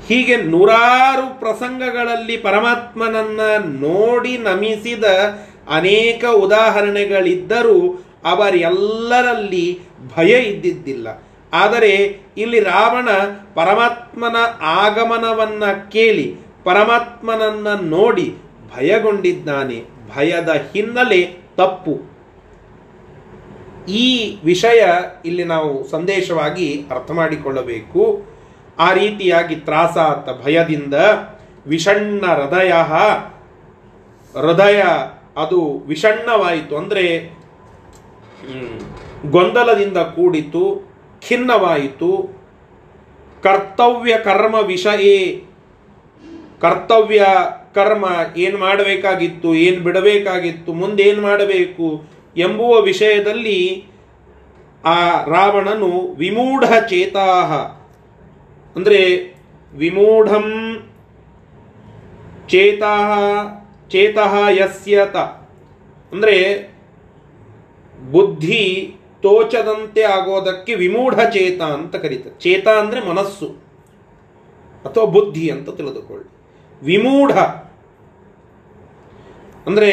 ಹೀಗೆ ನೂರಾರು ಪ್ರಸಂಗಗಳಲ್ಲಿ ಪರಮಾತ್ಮನನ್ನ ನೋಡಿ ನಮಿಸಿದ ಅನೇಕ ಉದಾಹರಣೆಗಳಿದ್ದರೂ ಅವರೆಲ್ಲರಲ್ಲಿ ಭಯ ಇದ್ದಿದ್ದಿಲ್ಲ. ಆದರೆ ಇಲ್ಲಿ ರಾವಣ ಪರಮಾತ್ಮನ ಆಗಮನವನ್ನ ಕೇಳಿ, ಪರಮಾತ್ಮನನ್ನ ನೋಡಿ ಭಯಗೊಂಡಿದ್ದಾನೆ. ಭಯದ ಹಿನ್ನೆಲೆ ತಪ್ಪು. ಈ ವಿಷಯ ಇಲ್ಲಿ ನಾವು ಸಂದೇಶವಾಗಿ ಅರ್ಥ ಮಾಡಿಕೊಳ್ಳಬೇಕು. ಆ ರೀತಿಯಾಗಿ ತ್ರಾಸಾತ ಭಯದಿಂದ ವಿಷಣ್ಣ ಹೃದಯ ಹೃದಯ, ಅದು ವಿಷಣ್ಣವಾಯಿತು ಅಂದರೆ ಗೊಂದಲದಿಂದ ಕೂಡಿತು, ಖಿನ್ನವಾಯಿತು. ಕರ್ತವ್ಯ ಕರ್ಮ ವಿಷಯೇ ಕರ್ತವ್ಯ ಕರ್ಮ ಏನು ಮಾಡಬೇಕಾಗಿತ್ತು, ಏನು ಬಿಡಬೇಕಾಗಿತ್ತು ಮುಂದೇನು ಮಾಡಬೇಕು ಎಂಬುವ ವಿಷಯದಲ್ಲಿ ಆ ರಾವಣನು ವಿಮೂಢ ಚೇತಾಹ ಅಂದರೆ ವಿಮೂಢಂ ಚೇತ, ಚೇತಃ ಯಸ್ಯತ ಅಂದರೆ ಬುದ್ಧಿ ತೋಚದಂತೆ ಆಗೋದಕ್ಕೆ ವಿಮೂಢ ಚೇತ ಅಂತ ಕರೀತಾರೆ. ಚೇತ ಅಂದರೆ ಮನಸ್ಸು ಅಥವಾ ಬುದ್ಧಿ ಅಂತ ತಿಳಿದುಕೊಳ್ಳಿ. ವಿಮೂಢ ಅಂದರೆ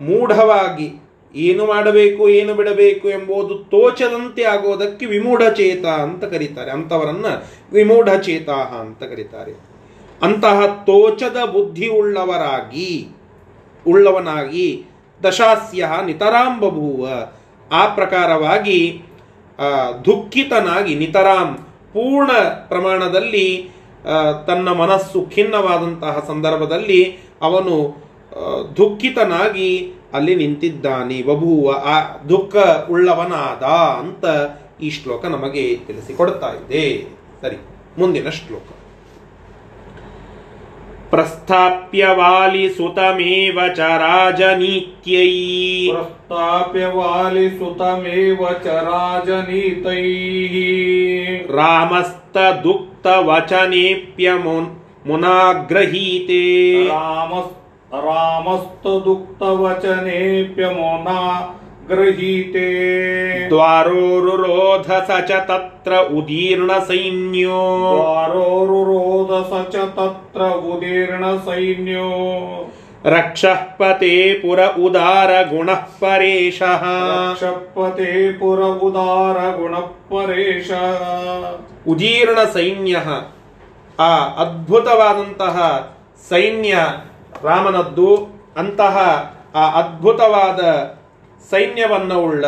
ಮೂಢವಾಗಿ ಏನು ಮಾಡಬೇಕು, ಏನು ಬಿಡಬೇಕು ಎಂಬುದು ತೋಚದಂತೆ ಆಗೋದಕ್ಕೆ ವಿಮೂಢಚೇತ ಅಂತ ಕರೀತಾರೆ. ಅಂಥವರನ್ನ ವಿಮೂಢಚೇತ ಅಂತ ಕರೀತಾರೆ. ಅಂತಹ ತೋಚದ ಬುದ್ಧಿ ಉಳ್ಳವರಾಗಿ, ಉಳ್ಳವನಾಗಿ ದಶಾಸ್ಯ ನಿತರಾಂ ಬಭೂವ ಆ ಪ್ರಕಾರವಾಗಿ ದುಃಖಿತನಾಗಿ ನಿತರಾಂ ಪೂರ್ಣ ಪ್ರಮಾಣದಲ್ಲಿ ತನ್ನ ಮನಸ್ಸು ಖಿನ್ನವಾದಂತಹ ಸಂದರ್ಭದಲ್ಲಿ ಅವನು ದುಃಖಿತನಾಗಿ ಅಲ್ಲಿ ನಿಂತಿದ್ದಾನೆ. ಬಭೂವ ಆ ದುಃಖ ಉಳ್ಳವನಾದ ಅಂತ ಈ ಶ್ಲೋಕ ನಮಗೆ ತಿಳಿಸಿಕೊಡ್ತಾ ಇದೆ. ಸರಿ ಮುಂದಿನ ಶ್ಲೋಕ. ಪ್ರಸ್ಥಾಪ್ಯ ವಾಲಿ ಸುತಮೇವ ಚ ರಾಜನೀತ್ಯೈ. ಪ್ರಸ್ಥಾಪ್ಯ ವಾಲಿ ಸುತಮೇವ ಚ ರಾಜನೀತೈ. ರಾಮಸ್ತ ದುಕ್ತ ವಚನೇಪ್ಯ ಮುನಾಗ್ರಹೀತೆ. ರಾಮಸ್ತ रामस्तदुक्तवचनेऽप्यमुना गृहीते ದ್ವಾರೋರುರೋಧ ಸ ಚ ತತ್ರ ಉದೀರ್ಣ ಸೈನ್ಯೋ द्वारोरुरोध स च तत्र उदीर्णसैन्यो ರಕ್ಷಃ ಪತೆ ಪುರ ಉದಾರ ಗುಣಃ ಪರೇಶಃ रक्षपते पुर उदार गुणपरेश ಉದೀರ್ಣ ಸೈನ್ಯ ಆ ಅದ್ಭುತವಾದಂತಹ ಸೈನ್ಯ ರಾಮನದ್ದು ಅಂತಹ, ಆ ಅದ್ಭುತವಾದ ಸೈನ್ಯವನ್ನು ಉಳ್ಳ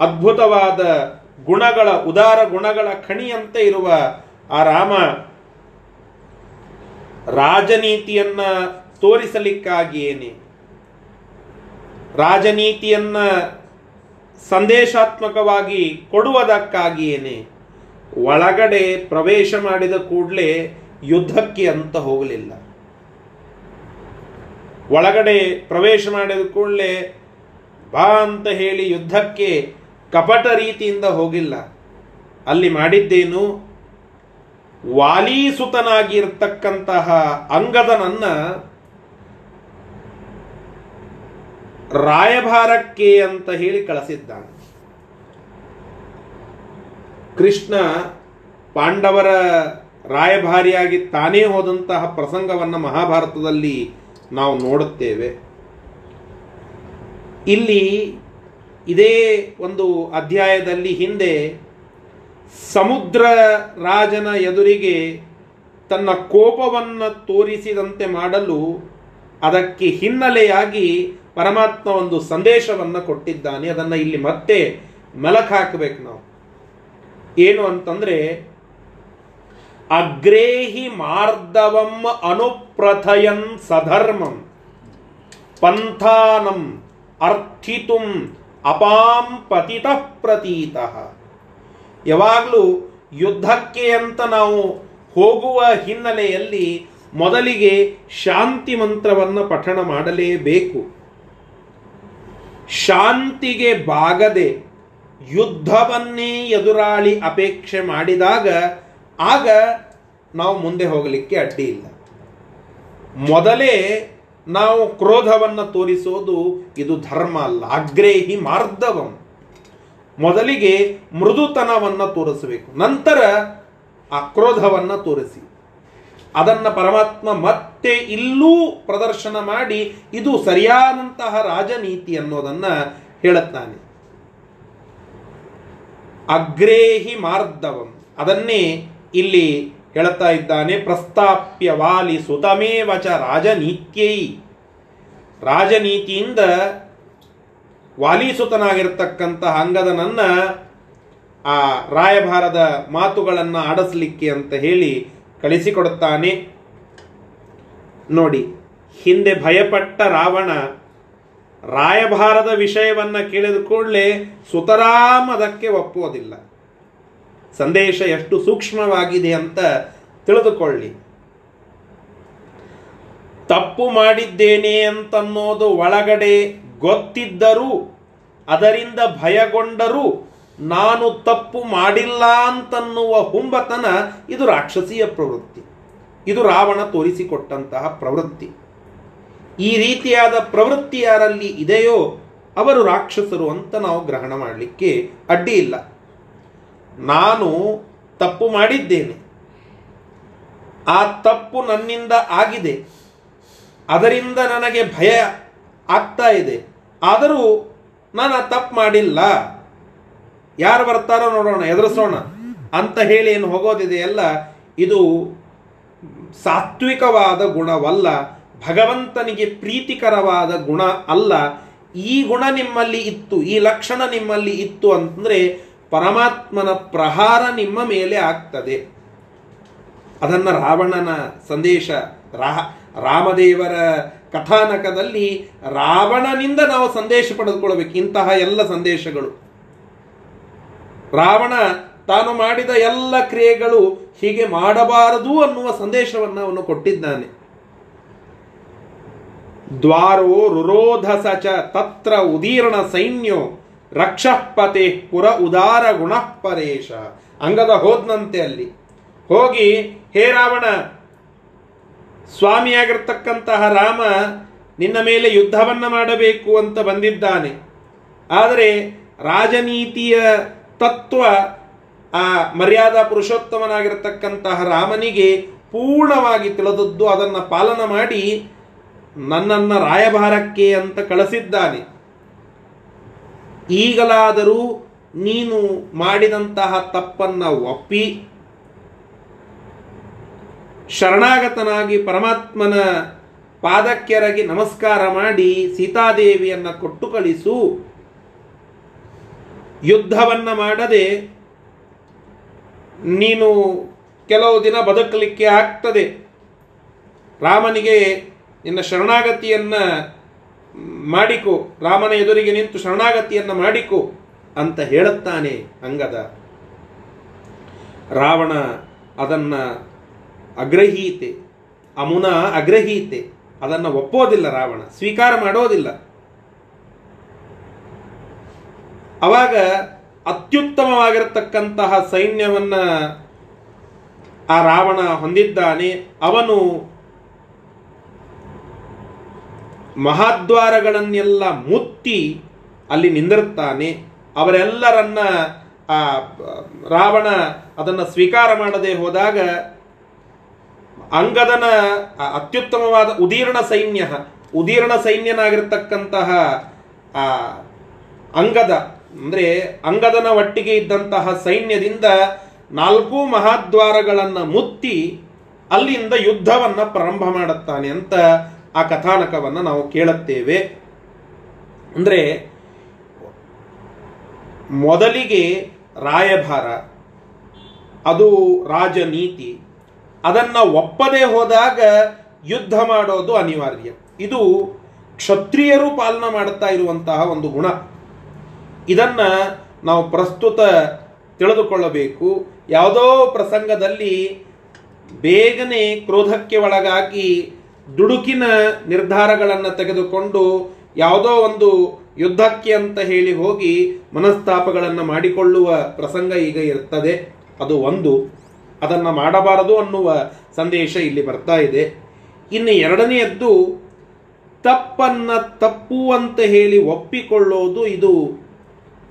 ಅದ್ಭುತವಾದ ಗುಣಗಳ, ಉದಾರ ಗುಣಗಳ ಖಣಿಯಂತೆ ಇರುವ ಆ ರಾಮ ರಾಜನೀತಿಯನ್ನ ತೋರಿಸಲಿಕ್ಕಾಗಿಯೇನೆ. ರಾಜನೀತಿಯನ್ನ ಸಂದೇಶಾತ್ಮಕವಾಗಿ ಕೊಡುವುದಕ್ಕಾಗಿಯೇನೆ. ಒಳಗಡೆ ಪ್ರವೇಶ ಮಾಡಿದ ಕೂಡಲೇ ಯುದ್ಧಕ್ಕೆ ಅಂತ ಹೋಗಲಿಲ್ಲ. ಒಳಗಡೆ ಪ್ರವೇಶ ಮಾಡಿದ ಕೂಡಲೇ, ಬಾ ಅಂತ ಹೇಳಿ ಯುದ್ಧಕ್ಕೆ ಕಪಟ ರೀತಿಯಿಂದ ಹೋಗಿಲ್ಲ. ಅಲ್ಲಿ ಮಾಡಿದ್ದೇನು? ವಾಲೀಸುತನಾಗಿರ್ತಕ್ಕಂತಹ ಅಂಗದನನ್ನ ರಾಯಭಾರಕ್ಕೆ ಅಂತ ಹೇಳಿ ಕಳಿಸಿದ್ದಾನೆ. ಕೃಷ್ಣ ಪಾಂಡವರ ರಾಯಭಾರಿಯಾಗಿ ತಾನೇ ಹೋದಂತಹ ಪ್ರಸಂಗವನ್ನು ಮಹಾಭಾರತದಲ್ಲಿ ನಾವು ನೋಡುತ್ತೇವೆ. ಇಲ್ಲಿ ಇದೇ ಒಂದು ಅಧ್ಯಾಯದಲ್ಲಿ ಹಿಂದೆ ಸಮುದ್ರ ರಾಜನ ಎದುರಿಗೆ ತನ್ನ ಕೋಪವನ್ನು ತೋರಿಸಿದಂತೆ ಮಾಡಲು ಅದಕ್ಕೆ ಹಿನ್ನೆಲೆಯಾಗಿ ಪರಮಾತ್ಮ ಒಂದು ಸಂದೇಶವನ್ನು ಕೊಟ್ಟಿದ್ದಾನೆ. ಅದನ್ನು ಇಲ್ಲಿ ಮತ್ತೆ ಮೆಲಕ್ ಹಾಕಬೇಕು ನಾವು. ಏನು ಅಂತಂದ್ರೆ ಅಗ್ರೇಹಿ ಮಾರ್ದವಂ ಅನುಪ್ರಥಯನ್ ಸಧರ್ಮಂ ಪಂಥಾನಂ ಅರ್ಥಿತುಂ ಅಪಾಂ ಪತಿತ ಪ್ರತೀತಃ. ಯಾವಾಗಲೂ ಯುದ್ಧಕ್ಕೆ ಅಂತ ನಾವು ಹೋಗುವ ಹಿನ್ನೆಲೆಯಲ್ಲಿ ಮೊದಲಿಗೆ ಶಾಂತಿ ಮಂತ್ರವನ್ನು ಪಠಣ ಮಾಡಲೇಬೇಕು. ಶಾಂತಿಗೆ ಬಾಗದೆ ಯುದ್ಧವನ್ನೇ ಎದುರಾಳಿ ಅಪೇಕ್ಷೆ ಮಾಡಿದಾಗ ಆಗ ನಾವು ಮುಂದೆ ಹೋಗಲಿಕ್ಕೆ ಅಡ್ಡಿ ಇಲ್ಲ. ಮೊದಲೇ ನಾವು ಕ್ರೋಧವನ್ನು ತೋರಿಸೋದು ಇದು ಧರ್ಮ ಅಲ್ಲ. ಅಗ್ರೇಹಿ ಮಾರ್ಧವಂ ಮೊದಲಿಗೆ ಮೃದುತನವನ್ನು ತೋರಿಸಬೇಕು. ನಂತರ ಆ ಕ್ರೋಧವನ್ನು ತೋರಿಸಿ. ಅದನ್ನು ಪರಮಾತ್ಮ ಮತ್ತೆ ಇಲ್ಲೂ ಪ್ರದರ್ಶನ ಮಾಡಿ ಇದು ಸರಿಯಾದಂತಹ ರಾಜನೀತಿ ಅನ್ನೋದನ್ನು ಹೇಳುತ್ತಾನೆ. ಅಗ್ರೇಹಿ ಮಾರ್ಧವಂ ಅದನ್ನೇ ಇಲ್ಲಿ ಹೇಳುತ್ತಾ ಇದ್ದಾನೆ, ಪ್ರಸ್ತಾಪ್ಯ ವಾಲಿ ಸುತಮೇವಚ ರಾಜನೀತ್ಯೈ. ರಾಜನೀತಿಯಿಂದ ವಾಲೀಸುತನಾಗಿರ್ತಕ್ಕಂತಹ ಅಂಗದನನ್ನ ಆ ರಾಯಭಾರದ ಮಾತುಗಳನ್ನು ಆಡಿಸ್ಲಿಕ್ಕೆ ಅಂತ ಹೇಳಿ ಕಳಿಸಿಕೊಡುತ್ತಾನೆ. ನೋಡಿ, ಹಿಂದೆ ಭಯಪಟ್ಟ ರಾವಣ ರಾಯಭಾರದ ವಿಷಯವನ್ನ ಕೇಳಿದ ಕೂಡಲೇ ಸುತರಾಮ್ ಅದಕ್ಕೆ ಒಪ್ಪುವುದಿಲ್ಲ. ಸಂದೇಶ ಎಷ್ಟು ಸೂಕ್ಷ್ಮವಾಗಿದೆ ಅಂತ ತಿಳಿದುಕೊಳ್ಳಿ. ತಪ್ಪು ಮಾಡಿದ್ದೇನೆ ಅಂತನ್ನೋದು ಒಳಗಡೆ ಗೊತ್ತಿದ್ದರೂ, ಅದರಿಂದ ಭಯಗೊಂಡರೂ ನಾನು ತಪ್ಪು ಮಾಡಿಲ್ಲ ಅಂತನ್ನುವ ಹುಂಬತನ ಇದು ರಾಕ್ಷಸೀಯ ಪ್ರವೃತ್ತಿ. ಇದು ರಾವಣ ತೋರಿಸಿಕೊಟ್ಟಂತಹ ಪ್ರವೃತ್ತಿ. ಈ ರೀತಿಯಾದ ಪ್ರವೃತ್ತಿ ಯಾರಲ್ಲಿ ಇದೆಯೋ ಅವರು ರಾಕ್ಷಸರು ಅಂತ ನಾವು ಗ್ರಹಣ ಮಾಡಲಿಕ್ಕೆ ಅಡ್ಡಿ ಇಲ್ಲ. ನಾನು ತಪ್ಪು ಮಾಡಿದ್ದೇನೆ. ಆ ತಪ್ಪು ನನ್ನಿಂದ ಆಗಿದೆ. ಅದರಿಂದ ನನಗೆ ಭಯ ಆಗ್ತಾ ಇದೆ. ಆದರೂ ನಾನು ಆ ತಪ್ಪು ಮಾಡಿಲ್ಲ. ಯಾರು ಬರ್ತಾರೋ ನೋಡೋಣ, ಎದುರಿಸೋಣ ಅಂತ ಹೇಳಿ ಏನು ಹೋಗೋದಿದೆಯಲ್ಲ ಇದು ಸಾತ್ವಿಕವಾದ ಗುಣವಲ್ಲ, ಭಗವಂತನಿಗೆ ಪ್ರೀತಿಕರವಾದ ಗುಣ ಅಲ್ಲ. ಈ ಗುಣ ನಿಮ್ಮಲ್ಲಿ ಇತ್ತು, ಈ ಲಕ್ಷಣ ನಿಮ್ಮಲ್ಲಿ ಇತ್ತು ಅಂತಂದ್ರೆ ಪರಮಾತ್ಮನ ಪ್ರಹಾರ ನಿಮ್ಮ ಮೇಲೆ ಆಗ್ತದೆ. ಅದನ್ನ ರಾವಣನ ಸಂದೇಶ ರಾ ರಾಮದೇವರ ಕಥಾನಕದಲ್ಲಿ ರಾವಣನಿಂದ ನಾವು ಸಂದೇಶ ಪಡೆದುಕೊಳ್ಬೇಕು ಇಂತಹ ಎಲ್ಲ ಸಂದೇಶಗಳು. ರಾವಣ ತಾನು ಮಾಡಿದ ಎಲ್ಲ ಕ್ರಿಯೆಗಳು ಹೀಗೆ ಮಾಡಬಾರದು ಅನ್ನುವ ಸಂದೇಶವನ್ನು ಅವನು ಕೊಟ್ಟಿದ್ದಾನೆ. ದ್ವಾರೋ ರುರೋಧಸ ಚ ತತ್ರ ಉದೀರ್ಣ ಸೈನ್ಯೋ ರಕ್ಷಪತೆ ಪುರ ಉದಾರ ಗುಣಪರೇಶ. ಅಂಗದ ಹೋದ್ನಂತೆ ಅಲ್ಲಿ. ಹೋಗಿ ಹೇ ರಾವಣ, ಸ್ವಾಮಿಯಾಗಿರ್ತಕ್ಕಂತಹ ರಾಮ ನಿನ್ನ ಮೇಲೆ ಯುದ್ಧವನ್ನ ಮಾಡಬೇಕು ಅಂತ ಬಂದಿದ್ದಾನೆ. ಆದರೆ ರಾಜನೀತಿಯ ತತ್ವ ಆ ಮರ್ಯಾದಾ ಪುರುಷೋತ್ತಮನಾಗಿರ್ತಕ್ಕಂತಹ ರಾಮನಿಗೆ ಪೂರ್ಣವಾಗಿ ತಿಳಿದದ್ದು ಅದನ್ನು ಪಾಲನ ಮಾಡಿ ನನ್ನನ್ನು ರಾಯಭಾರಕ್ಕೆ ಅಂತ ಕಳಿಸಿದ್ದಾನೆ. ಈಗಲಾದರೂ ನೀನು ಮಾಡಿದಂತಹ ತಪ್ಪನ್ನ ಒಪ್ಪಿ ಶರಣಾಗತನಾಗಿ ಪರಮಾತ್ಮನ ಪಾದಕ್ಕೆರಗಿ ನಮಸ್ಕಾರ ಮಾಡಿ ಸೀತಾದೇವಿಯನ್ನು ಕೊಟ್ಟು ಕಳಿಸು ಯುದ್ಧವನ್ನು ಮಾಡದೆ ನೀನು ಕೆಲವು ದಿನ ಬದುಕಲಿಕ್ಕೆ ಆಗ್ತದೆ. ರಾಮನಿಗೆ ನಿನ್ನ ಶರಣಾಗತಿಯನ್ನ ಮಾಡಿಕೊ, ರಾಮನ ಎದುರಿಗೆ ನಿಂತು ಶರಣಾಗತಿಯನ್ನ ಮಾಡಿಕೊ ಅಂತ ಹೇಳುತ್ತಾನೆ ಅಂಗದ. ರಾವಣ ಅದನ್ನ ಅಗ್ರಹೀತೆ, ಅಮುನ ಅಗ್ರಹೀತೆ, ಅದನ್ನು ಒಪ್ಪೋದಿಲ್ಲ ರಾವಣ, ಸ್ವೀಕಾರ ಮಾಡೋದಿಲ್ಲ. ಅವಾಗ ಅತ್ಯುತ್ತಮವಾಗಿರತಕ್ಕಂತಹ ಸೈನ್ಯವನ್ನ ಆ ರಾವಣ ಹೊಂದಿದ್ದಾನೆ. ಅವನು ಮಹಾದ್ವಾರಗಳನ್ನೆಲ್ಲ ಮುತ್ತಿ ಅಲ್ಲಿ ನಿಂದಿರುತ್ತಾನೆ. ಅವರೆಲ್ಲರನ್ನ, ಆ, ರಾವಣ ಅದನ್ನು ಸ್ವೀಕಾರ ಮಾಡದೆ ಹೋದಾಗ ಅಂಗದನ ಅತ್ಯುತ್ತಮವಾದ ಉದೀರ್ಣ ಸೈನ್ಯ ಉದೀರ್ಣ ಸೈನ್ಯನಾಗಿರ್ತಕ್ಕಂತಹ, ಆ, ಅಂಗದ, ಅಂದ್ರೆ ಅಂಗದನ ಒಟ್ಟಿಗೆ ಇದ್ದಂತಹ ಸೈನ್ಯದಿಂದ ನಾಲ್ಕು ಮಹಾದ್ವಾರಗಳನ್ನ ಮುತ್ತಿ ಅಲ್ಲಿಂದ ಯುದ್ಧವನ್ನ ಪ್ರಾರಂಭ ಮಾಡುತ್ತಾನೆ ಅಂತ ಆ ಕಥಾನಕವನ್ನು ನಾವು ಕೇಳುತ್ತೇವೆ. ಅಂದರೆ, ಮೊದಲಿಗೆ ರಾಯಭಾರ, ಅದು ರಾಜನೀತಿ, ಅದನ್ನು ಒಪ್ಪದೆ ಹೋದಾಗ ಯುದ್ಧ ಮಾಡೋದು ಅನಿವಾರ್ಯ. ಇದು ಕ್ಷತ್ರಿಯರು ಪಾಲನೆ ಮಾಡುತ್ತಾ ಇರುವಂತಹ ಒಂದು ಗುಣ. ಇದನ್ನ ನಾವು ಪ್ರಸ್ತುತ ತಿಳಿದುಕೊಳ್ಳಬೇಕು. ಯಾವುದೋ ಪ್ರಸಂಗದಲ್ಲಿ ಬೇಗನೆ ಕ್ರೋಧಕ್ಕೆ ಒಳಗಾಗಿ ದುಡುಕಿನ ನಿರ್ಧಾರಗಳನ್ನು ತೆಗೆದುಕೊಂಡು ಯಾವುದೋ ಒಂದು ಯುದ್ಧಕ್ಕೆ ಅಂತ ಹೇಳಿ ಹೋಗಿ ಮನಸ್ತಾಪಗಳನ್ನು ಮಾಡಿಕೊಳ್ಳುವ ಪ್ರಸಂಗ ಈಗ ಇರ್ತದೆ. ಅದು ಒಂದು. ಅದನ್ನು ಮಾಡಬಾರದು ಅನ್ನುವ ಸಂದೇಶ ಇಲ್ಲಿ ಬರ್ತಾ ಇದೆ. ಇನ್ನು ಎರಡನೆಯದ್ದು, ತಪ್ಪನ್ನ ತಪ್ಪು ಅಂತ ಹೇಳಿ ಒಪ್ಪಿಕೊಳ್ಳೋದು ಇದು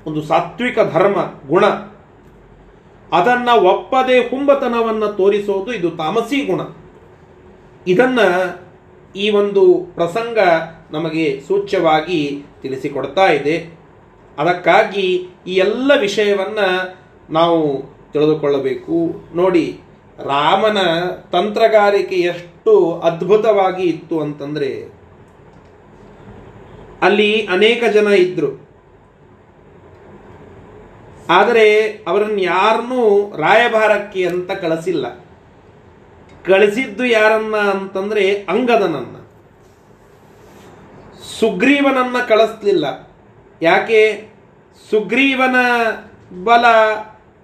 ಒಂದು ಸಾತ್ವಿಕ ಧರ್ಮ, ಗುಣ. ಅದನ್ನ ಒಪ್ಪದೆ ಹುಂಬತನವನ್ನ ತೋರಿಸೋದು ಇದು ತಾಮಸಿ ಗುಣ. ಇದನ್ನ ಈ ಒಂದು ಪ್ರಸಂಗ ನಮಗೆ ಸೂಚ್ಯವಾಗಿ ತಿಳಿಸಿಕೊಡ್ತಾ ಇದೆ. ಅದಕ್ಕಾಗಿ ಈ ಎಲ್ಲ ವಿಷಯವನ್ನು ನಾವು ತಿಳಿದುಕೊಳ್ಳಬೇಕು. ನೋಡಿ, ರಾಮನ ತಂತ್ರಗಾರಿಕೆ ಎಷ್ಟು ಅದ್ಭುತವಾಗಿ ಇತ್ತು ಅಂತಂದರೆ, ಅಲ್ಲಿ ಅನೇಕ ಜನ ಇದ್ದರು ಆದರೆ ಅವರನ್ನು ಯಾರನ್ನೂ ರಾಯಭಾರಕ್ಕೆ ಅಂತ ಕಳಿಸಿಲ್ಲ. ಕಳಿಸಿದ್ದು ಯಾರನ್ನ ಅಂತಂದ್ರೆ ಅಂಗದನನ್ನ. ಸುಗ್ರೀವನನ್ನ ಕಳಿಸ್ಲಿಲ್ಲ. ಯಾಕೆ? ಸುಗ್ರೀವನ ಬಲ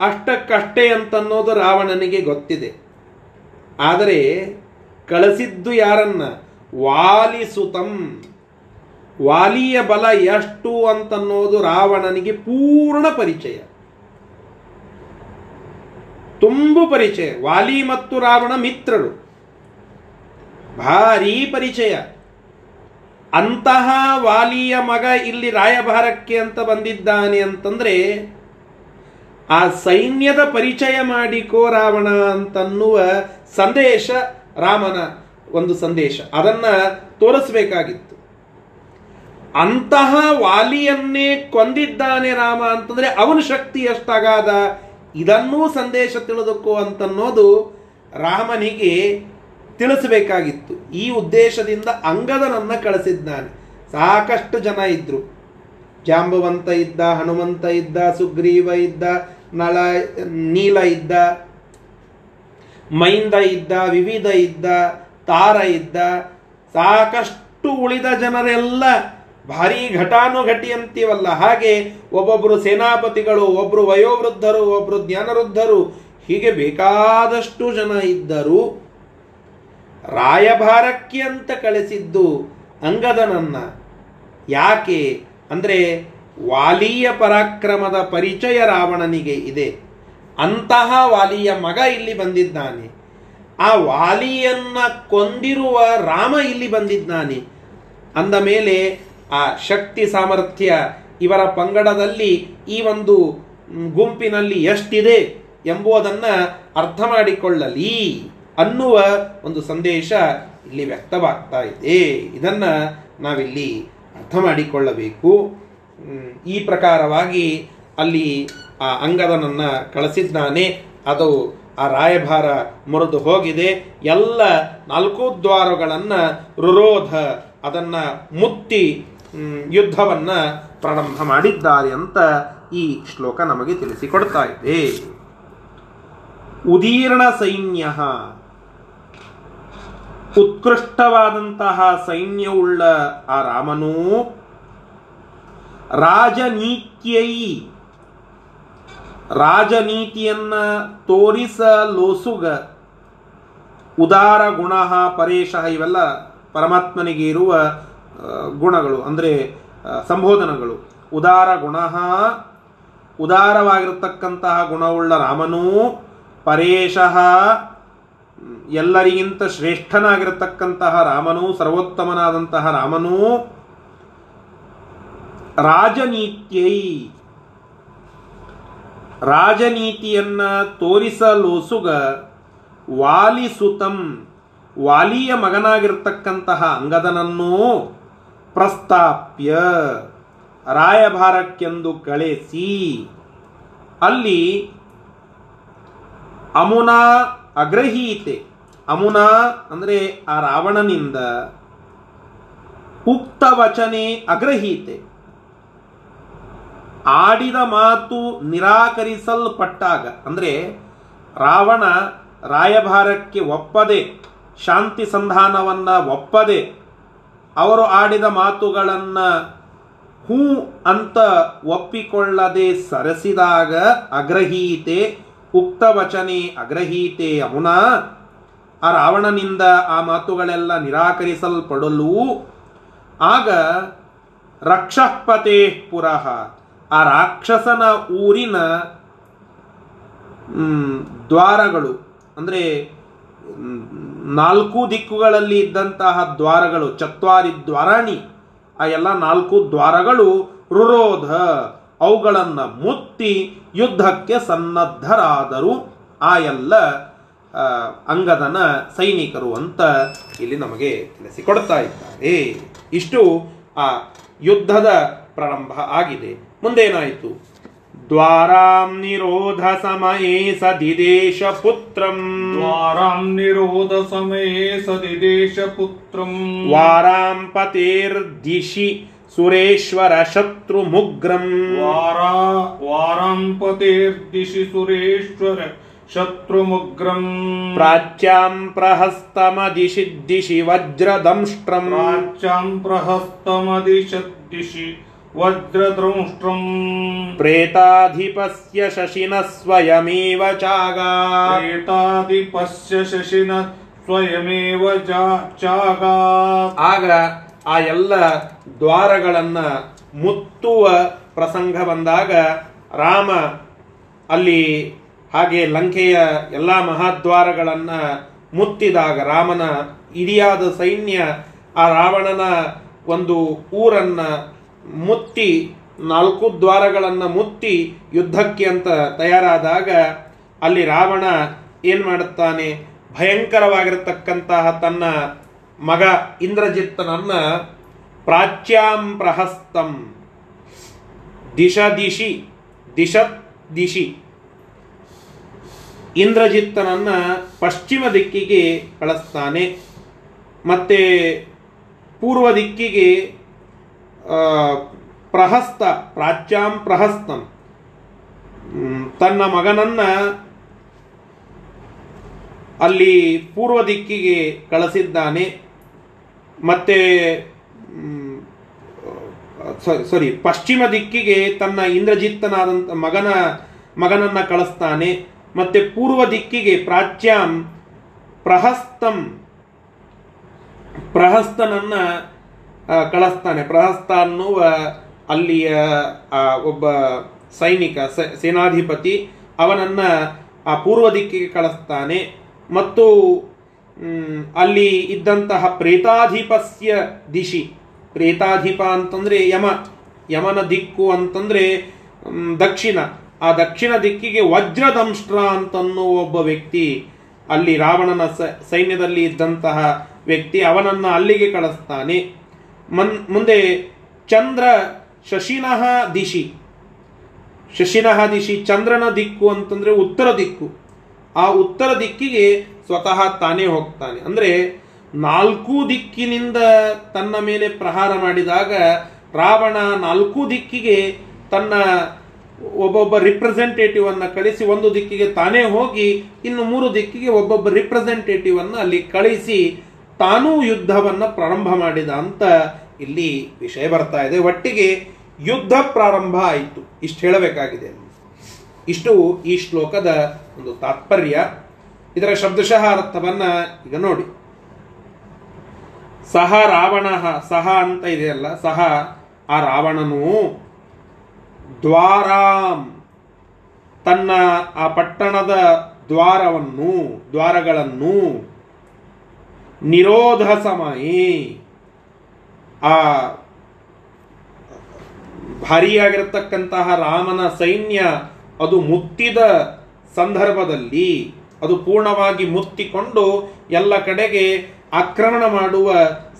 ಅಷ್ಟಕ್ಕಷ್ಟೇ ಅಂತನ್ನೋದು ರಾವಣನಿಗೆ ಗೊತ್ತಿದೆ. ಆದರೆ ಕಳಿಸಿದ್ದು ಯಾರನ್ನ? ವಾಲಿಸುತಂ. ವಾಲಿಯ ಬಲ ಎಷ್ಟು ಅಂತನ್ನೋದು ರಾವಣನಿಗೆ ಪೂರ್ಣ ಪರಿಚಯ. ತುಂಬು ಪರಿಚಯ, ವಾಲಿ ಮತ್ತು ರಾವಣ ಮಿತ್ರರು. ಭಾರೀ ಪರಿಚಯ. ಅಂತಹ ವಾಲಿಯ ಮಗ ಇಲ್ಲಿ ರಾಯಭಾರಕ್ಕೆ ಅಂತ ಬಂದಿದ್ದಾನೆ ಅಂತಂದ್ರೆ, ಆ ಸೈನ್ಯದ ಪರಿಚಯ ಮಾಡಿಕೋ ರಾವಣ ಅಂತನ್ನುವ ಸಂದೇಶ, ರಾಮನ ಒಂದು ಸಂದೇಶ. ಅದನ್ನ ತೋರಿಸಬೇಕಾಗಿತ್ತು. ಅಂತಹ ವಾಲಿಯನ್ನೇ ಕೊಂದಿದ್ದಾನೆ ರಾಮ ಅಂತಂದ್ರೆ ಅವನ ಶಕ್ತಿ ಎಷ್ಟಾಗಾದ? ಇದನ್ನೂ ಸಂದೇಶ ತಿಳಿದುಕೋ ಅಂತನ್ನೋದು ರಾಮನಿಗೆ ತಿಳಿಸಬೇಕಾಗಿತ್ತು. ಈ ಉದ್ದೇಶದಿಂದ ಅಂಗದನನ್ನ ಕಳಿಸಿದ್ದಾನೆ. ಸಾಕಷ್ಟು ಜನ ಇದ್ರು. ಜಾಂಬವಂತ ಇದ್ದ, ಹನುಮಂತ ಇದ್ದ, ಸುಗ್ರೀವ ಇದ್ದ, ನಳ, ನೀಲ ಇದ್ದ, ಮೈಂದ ಇದ್ದ, ವಿವಿಧ ಇದ್ದ, ತಾರ ಇದ್ದ, ಸಾಕಷ್ಟು ಉಳಿದ ಜನರೆಲ್ಲ ಭಾರಿ ಘಟಾನುಘಟಿ ಅಂತೀವಲ್ಲ ಹಾಗೆ ಒಬ್ಬೊಬ್ಬರು ಸೇನಾಪತಿಗಳು, ಒಬ್ರು ವಯೋವೃದ್ಧರು, ಒಬ್ರು ಜ್ಞಾನವೃದ್ಧರು, ಹೀಗೆ ಬೇಕಾದಷ್ಟು ಜನ ಇದ್ದರು. ರಾಯಭಾರಕ್ಕೆ ಅಂತ ಕಳಿಸಿದ್ದು ಅಂಗದನನ್ನ. ಯಾಕೆ? ಅಂದರೆ ವಾಲಿಯ ಪರಾಕ್ರಮದ ಪರಿಚಯ ರಾವಣನಿಗೆ ಇದೆ. ಅಂತಹ ವಾಲಿಯ ಮಗ ಇಲ್ಲಿ ಬಂದಿದ್ದಾನೆ. ಆ ವಾಲಿಯನ್ನ ಕೊಂದಿರುವ ರಾಮ ಇಲ್ಲಿ ಬಂದಿದ್ದಾನೆ. ಅಂದ ಮೇಲೆ ಆ ಶಕ್ತಿ ಸಾಮರ್ಥ್ಯ ಇವರ ಪಂಗಡದಲ್ಲಿ ಈ ಒಂದು ಗುಂಪಿನಲ್ಲಿ ಎಷ್ಟಿದೆ ಎಂಬುದನ್ನು ಅರ್ಥ ಮಾಡಿಕೊಳ್ಳಲಿ ಅನ್ನುವ ಒಂದು ಸಂದೇಶ ಇಲ್ಲಿ ವ್ಯಕ್ತವಾಗ್ತಾ ಇದೆ. ಇದನ್ನು ನಾವಿಲ್ಲಿ ಅರ್ಥ ಮಾಡಿಕೊಳ್ಳಬೇಕು. ಈ ಪ್ರಕಾರವಾಗಿ ಅಲ್ಲಿ ಆ ಅಂಗದನನ್ನು ಕಳಿಸಿದ್ದಾನೆ. ಅದು ಆ ರಾಯಭಾರ ಮುರಿದು ಹೋಗಿದೆ. ಎಲ್ಲ ನಾಲ್ಕು ದ್ವಾರಗಳನ್ನು ರುರೋಧ ಅದನ್ನು ಮುತ್ತಿ ಯುದ್ಧವನ್ನ ಪ್ರಾರಂಭ ಮಾಡಿದ್ದಾರೆ ಅಂತ ಈ ಶ್ಲೋಕ ನಮಗೆ ತಿಳಿಸಿಕೊಡ್ತಾ ಇದೆ. ಉದೀರ್ಣ ಸೈನ್ಯ. ಉತ್ಕೃಷ್ಟವಾದಂತಹ ಸೈನ್ಯವುಳ್ಳ ಆ ರಾಮನು ರಾಜನೀತ್ಯೈ ರಾಜನೀತಿಯನ್ನ ತೋರಿಸಲೋಸುಗ. ಉದಾರ ಗುಣ ಪರೇಶ ಇವೆಲ್ಲ ಪರಮಾತ್ಮನಿಗೆ ಇರುವ ಗುಣಗಳು, ಅಂದರೆ ಸಂಬೋಧನಗಳು. ಉದಾರ ಗುಣ, ಉದಾರವಾಗಿರತಕ್ಕಂತಹ ಗುಣವುಳ್ಳ ರಾಮನೂ, ಪರೇಶಃ, ಎಲ್ಲರಿಗಿಂತ ಶ್ರೇಷ್ಠನಾಗಿರತಕ್ಕಂತಹ ರಾಮನು, ಸರ್ವೋತ್ತಮನಾದಂತಹ ರಾಮನು, ರಾಜನೀತ್ಯೈ. ರಾಜನೀತಿಯನ್ನ ತೋರಿಸಲೋಸುಗ ವಾಲಿಸುತಂ, ವಾಲಿಯ ಮಗನಾಗಿರ್ತಕ್ಕಂತಹ ಅಂಗದನನ್ನು ಪ್ರಸ್ತಾಪ್ಯ ರಾಯಭಾರಕ್ಕೆಂದು ಕಳಿಸಿ. ಅಲ್ಲಿ ಅಮುನಾ ಅಗ್ರಹೀತೆ, ಅಮುನಾ ಅಂದರೆ ಆ ರಾವಣನಿಂದ ಉಕ್ತ ವಚನೆ ಅಗ್ರಹೀತೆ. ಆಡಿದ ಮಾತು ನಿರಾಕರಿಸಲ್ಪಟ್ಟಾಗ, ಅಂದರೆ ರಾವಣ ರಾಯಭಾರಕ್ಕೆ ಒಪ್ಪದೆ, ಶಾಂತಿ ಸಂಧಾನವನ್ನ ಒಪ್ಪದೆ ಅವರು ಆಡಿದ ಮಾತುಗಳನ್ನು ಹೂ ಅಂತ ಒಪ್ಪಿಕೊಳ್ಳದೆ ಸರಸಿದಾಗ ಅಗ್ರಹೀತೆ, ಉಕ್ತ ವಚನೆ ಅಗ್ರಹೀತೆ ಅಮುನಾ ಆ ರಾವಣನಿಂದ ಆ ಮಾತುಗಳೆಲ್ಲ ನಿರಾಕರಿಸಲ್ಪಡಲು. ಆಗ ರಕ್ಷಪತೆ ಪುರಃ, ಆ ರಾಕ್ಷಸನ ಊರಿನ ದ್ವಾರಗಳು, ಅಂದರೆ ನಾಲ್ಕು ದಿಕ್ಕುಗಳಲ್ಲಿ ಇದ್ದಂತಹ ದ್ವಾರಗಳು, ಚತ್ವಾರಿ ದ್ವಾರಾಣಿ, ಆ ಎಲ್ಲ ನಾಲ್ಕು ದ್ವಾರಗಳು ರುರೋಧ, ಅವುಗಳನ್ನು ಮುತ್ತಿ ಯುದ್ಧಕ್ಕೆ ಸನ್ನದ್ಧರಾದರು. ಆ ಎಲ್ಲ ಅಂಗದನ ಸೈನಿಕರು ಅಂತ ಇಲ್ಲಿ ನಮಗೆ ತಿಳಿಸಿಕೊಡ್ತಾ ಇದ್ದಾರೆ. ಇಷ್ಟು ಆ ಯುದ್ಧದ ಪ್ರಾರಂಭ ಆಗಿದೆ. ಮುಂದೇನಾಯಿತು? द्वारां निरोधसमये स दि देश पुत्रम् द्वारा निरोध समये स दि पुत्रम् वाराम्पतेर्दिशि सुरेश्वर शत्रुमुग्रम्। वारा वाराम्पतेर्दिशि सुरेश्वर शत्रुमुग्रम् प्राच्याम् प्रहस्तमदिशि दिशि वज्रदंष्ट्रम्। प्राच्यां प्रहस्तमदिशद्दिशि दिशि वज्रद्रंष्ट्रम् ಪ್ರೇತಾಧಿಪಸ್ಯ ಶಶಿನ ಸ್ವಯಮೇವ ಚಾಗಾ प्रेतादिपस्य शशिन स्वयमेव जा- चागात् ಆಗ ಆ ಎಲ್ಲ ದ್ವಾರಗಳನ್ನ ಮುತ್ತುವ ಪ್ರಸಂಗ ಬಂದಾಗ ರಾಮ ಅಲ್ಲಿ ಹಾಗೆ ಲಂಕೆಯ ಎಲ್ಲ ಮಹಾದ್ವಾರಗಳನ್ನ ಮುತ್ತಿದಾಗ ರಾಮನ ಇಡಿಯಾದ ಸೈನ್ಯ ಆ ರಾವಣನ ಒಂದು ಊರನ್ನ ಮುತ್ತಿ, ನಾಲ್ಕು ದ್ವಾರಗಳನ್ನು ಮುತ್ತಿ ಯುದ್ಧಕ್ಕೆ ಅಂತ ತಯಾರಾದಾಗ ಅಲ್ಲಿ ರಾವಣ ಏನು ಮಾಡುತ್ತಾನೆ? ಭಯಂಕರವಾಗಿರತಕ್ಕಂತಹ ತನ್ನ ಮಗ ಇಂದ್ರಜಿತ್ತನನ್ನ ಪ್ರಾಚ್ಯಾಂ ಪ್ರಹಸ್ತಂ. ದಿಶ ದಿಶಿ ದಿಶ ದಿಶಿ. ಇಂದ್ರಜಿತ್ತನನ್ನ ಪಶ್ಚಿಮ ದಿಕ್ಕಿಗೆ ಕಳಿಸ್ತಾನೆ. ಮತ್ತೆ ಪೂರ್ವ ದಿಕ್ಕಿಗೆ ಪ್ರಹಸ್ತ, ಪ್ರಾಚ್ಯಾಂ ಪ್ರಹಸ್ತಂ. ತನ್ನ ಮಗನನ್ನ ಅಲ್ಲಿ ಪೂರ್ವ ದಿಕ್ಕಿಗೆ ಕಳಿಸಿದ್ದಾನೆ. ಮತ್ತೆ ಸಾರಿ ಪಶ್ಚಿಮ ದಿಕ್ಕಿಗೆ ತನ್ನ ಇಂದ್ರಜಿತ್ತನಾದಂಥ ಮಗನ, ಮಗನನ್ನ ಕಳಿಸ್ತಾನೆ. ಮತ್ತೆ ಪೂರ್ವ ದಿಕ್ಕಿಗೆ ಪ್ರಾಚ್ಯಾಂ ಪ್ರಹಸ್ತಂ. ಪ್ರಹಸ್ತನನ್ನ ಕಳಿಸ್ತಾನೆ. ಪ್ರಹಸ್ತ ಅನ್ನುವ ಅಲ್ಲಿಯ ಒಬ್ಬ ಸೈನಿಕ ಸೇನಾಧಿಪತಿ, ಅವನನ್ನು, ಆ, ಪೂರ್ವ ದಿಕ್ಕಿಗೆ ಕಳಿಸ್ತಾನೆ. ಮತ್ತು ಅಲ್ಲಿ ಇದ್ದಂತಹ ಪ್ರೇತಾಧಿಪಸ್ಯ ದಿಶಿ, ಪ್ರೇತಾಧಿಪ ಅಂತಂದರೆ ಯಮ, ಯಮನ ದಿಕ್ಕು ಅಂತಂದರೆ ದಕ್ಷಿಣ. ಆ ದಕ್ಷಿಣ ದಿಕ್ಕಿಗೆ ವಜ್ರದಂಷ್ಟ್ರ ಅಂತನ್ನುವ ಒಬ್ಬ ವ್ಯಕ್ತಿ, ಅಲ್ಲಿ ರಾವಣನ ಸೈನ್ಯದಲ್ಲಿ ಇದ್ದಂತಹ ವ್ಯಕ್ತಿ ಅವನನ್ನು ಅಲ್ಲಿಗೆ ಕಳಿಸ್ತಾನೆ. ಮನ್, ಮುಂದೆ ಚಂದ್ರ ಶಶಿನಃ ದಿಶಿ. ಶಶಿನಃ ದಿಶಿ ಚಂದ್ರನ ದಿಕ್ಕು ಅಂತಂದ್ರೆ ಉತ್ತರ ದಿಕ್ಕು. ಆ ಉತ್ತರ ದಿಕ್ಕಿಗೆ ಸ್ವತಃ ತಾನೇ ಹೋಗ್ತಾನೆ. ಅಂದ್ರೆ ನಾಲ್ಕು ದಿಕ್ಕಿನಿಂದ ತನ್ನ ಮೇಲೆ ಪ್ರಹಾರ ಮಾಡಿದಾಗ ರಾವಣ ನಾಲ್ಕು ದಿಕ್ಕಿಗೆ ತನ್ನ ಒಬ್ಬೊಬ್ಬ ರಿಪ್ರೆಸೆಂಟೇಟಿವ್ ಅನ್ನು ಕಳಿಸಿ ಒಂದು ದಿಕ್ಕಿಗೆ ತಾನೇ ಹೋಗಿ ಇನ್ನು ಮೂರು ದಿಕ್ಕಿಗೆ ಒಬ್ಬೊಬ್ಬ ರಿಪ್ರೆಸೆಂಟೇಟಿವ್ ಅನ್ನು ಅಲ್ಲಿ ಕಳಿಸಿ ತಾನೂ ಯುದ್ಧವನ್ನ ಪ್ರಾರಂಭ ಮಾಡಿದ ಅಂತ ಇಲ್ಲಿ ವಿಷಯ ಬರ್ತಾ ಇದೆ. ಒಟ್ಟಿಗೆ ಯುದ್ಧ ಪ್ರಾರಂಭ ಆಯಿತು. ಇಷ್ಟು ಹೇಳಬೇಕಾಗಿದೆ ಇಷ್ಟು ಈ ಶ್ಲೋಕದ ಒಂದು ತಾತ್ಪರ್ಯ. ಇದರ ಶಬ್ದಶಃ ಅರ್ಥವನ್ನ ಈಗ ನೋಡಿ. ಸಹ ರಾವಣ, ಸಹ ಅಂತ ಇದೆಯಲ್ಲ, ಸಹ ಆ ರಾವಣನು ದ್ವಾರಾಂ ತನ್ನ ಆ ಪಟ್ಟಣದ ದ್ವಾರವನ್ನು, ದ್ವಾರಗಳನ್ನು ನಿರೋಧ ಸಮಯಿ. ಆ ಭಾರಿಯಾಗಿರತಕ್ಕಂತಹ ರಾಮನ ಸೈನ್ಯ ಅದು ಮುತ್ತಿದ ಸಂದರ್ಭದಲ್ಲಿ ಅದು ಪೂರ್ಣವಾಗಿ ಮುತ್ತಿಕೊಂಡು ಎಲ್ಲ ಕಡೆಗೆ ಆಕ್ರಮಣ ಮಾಡುವ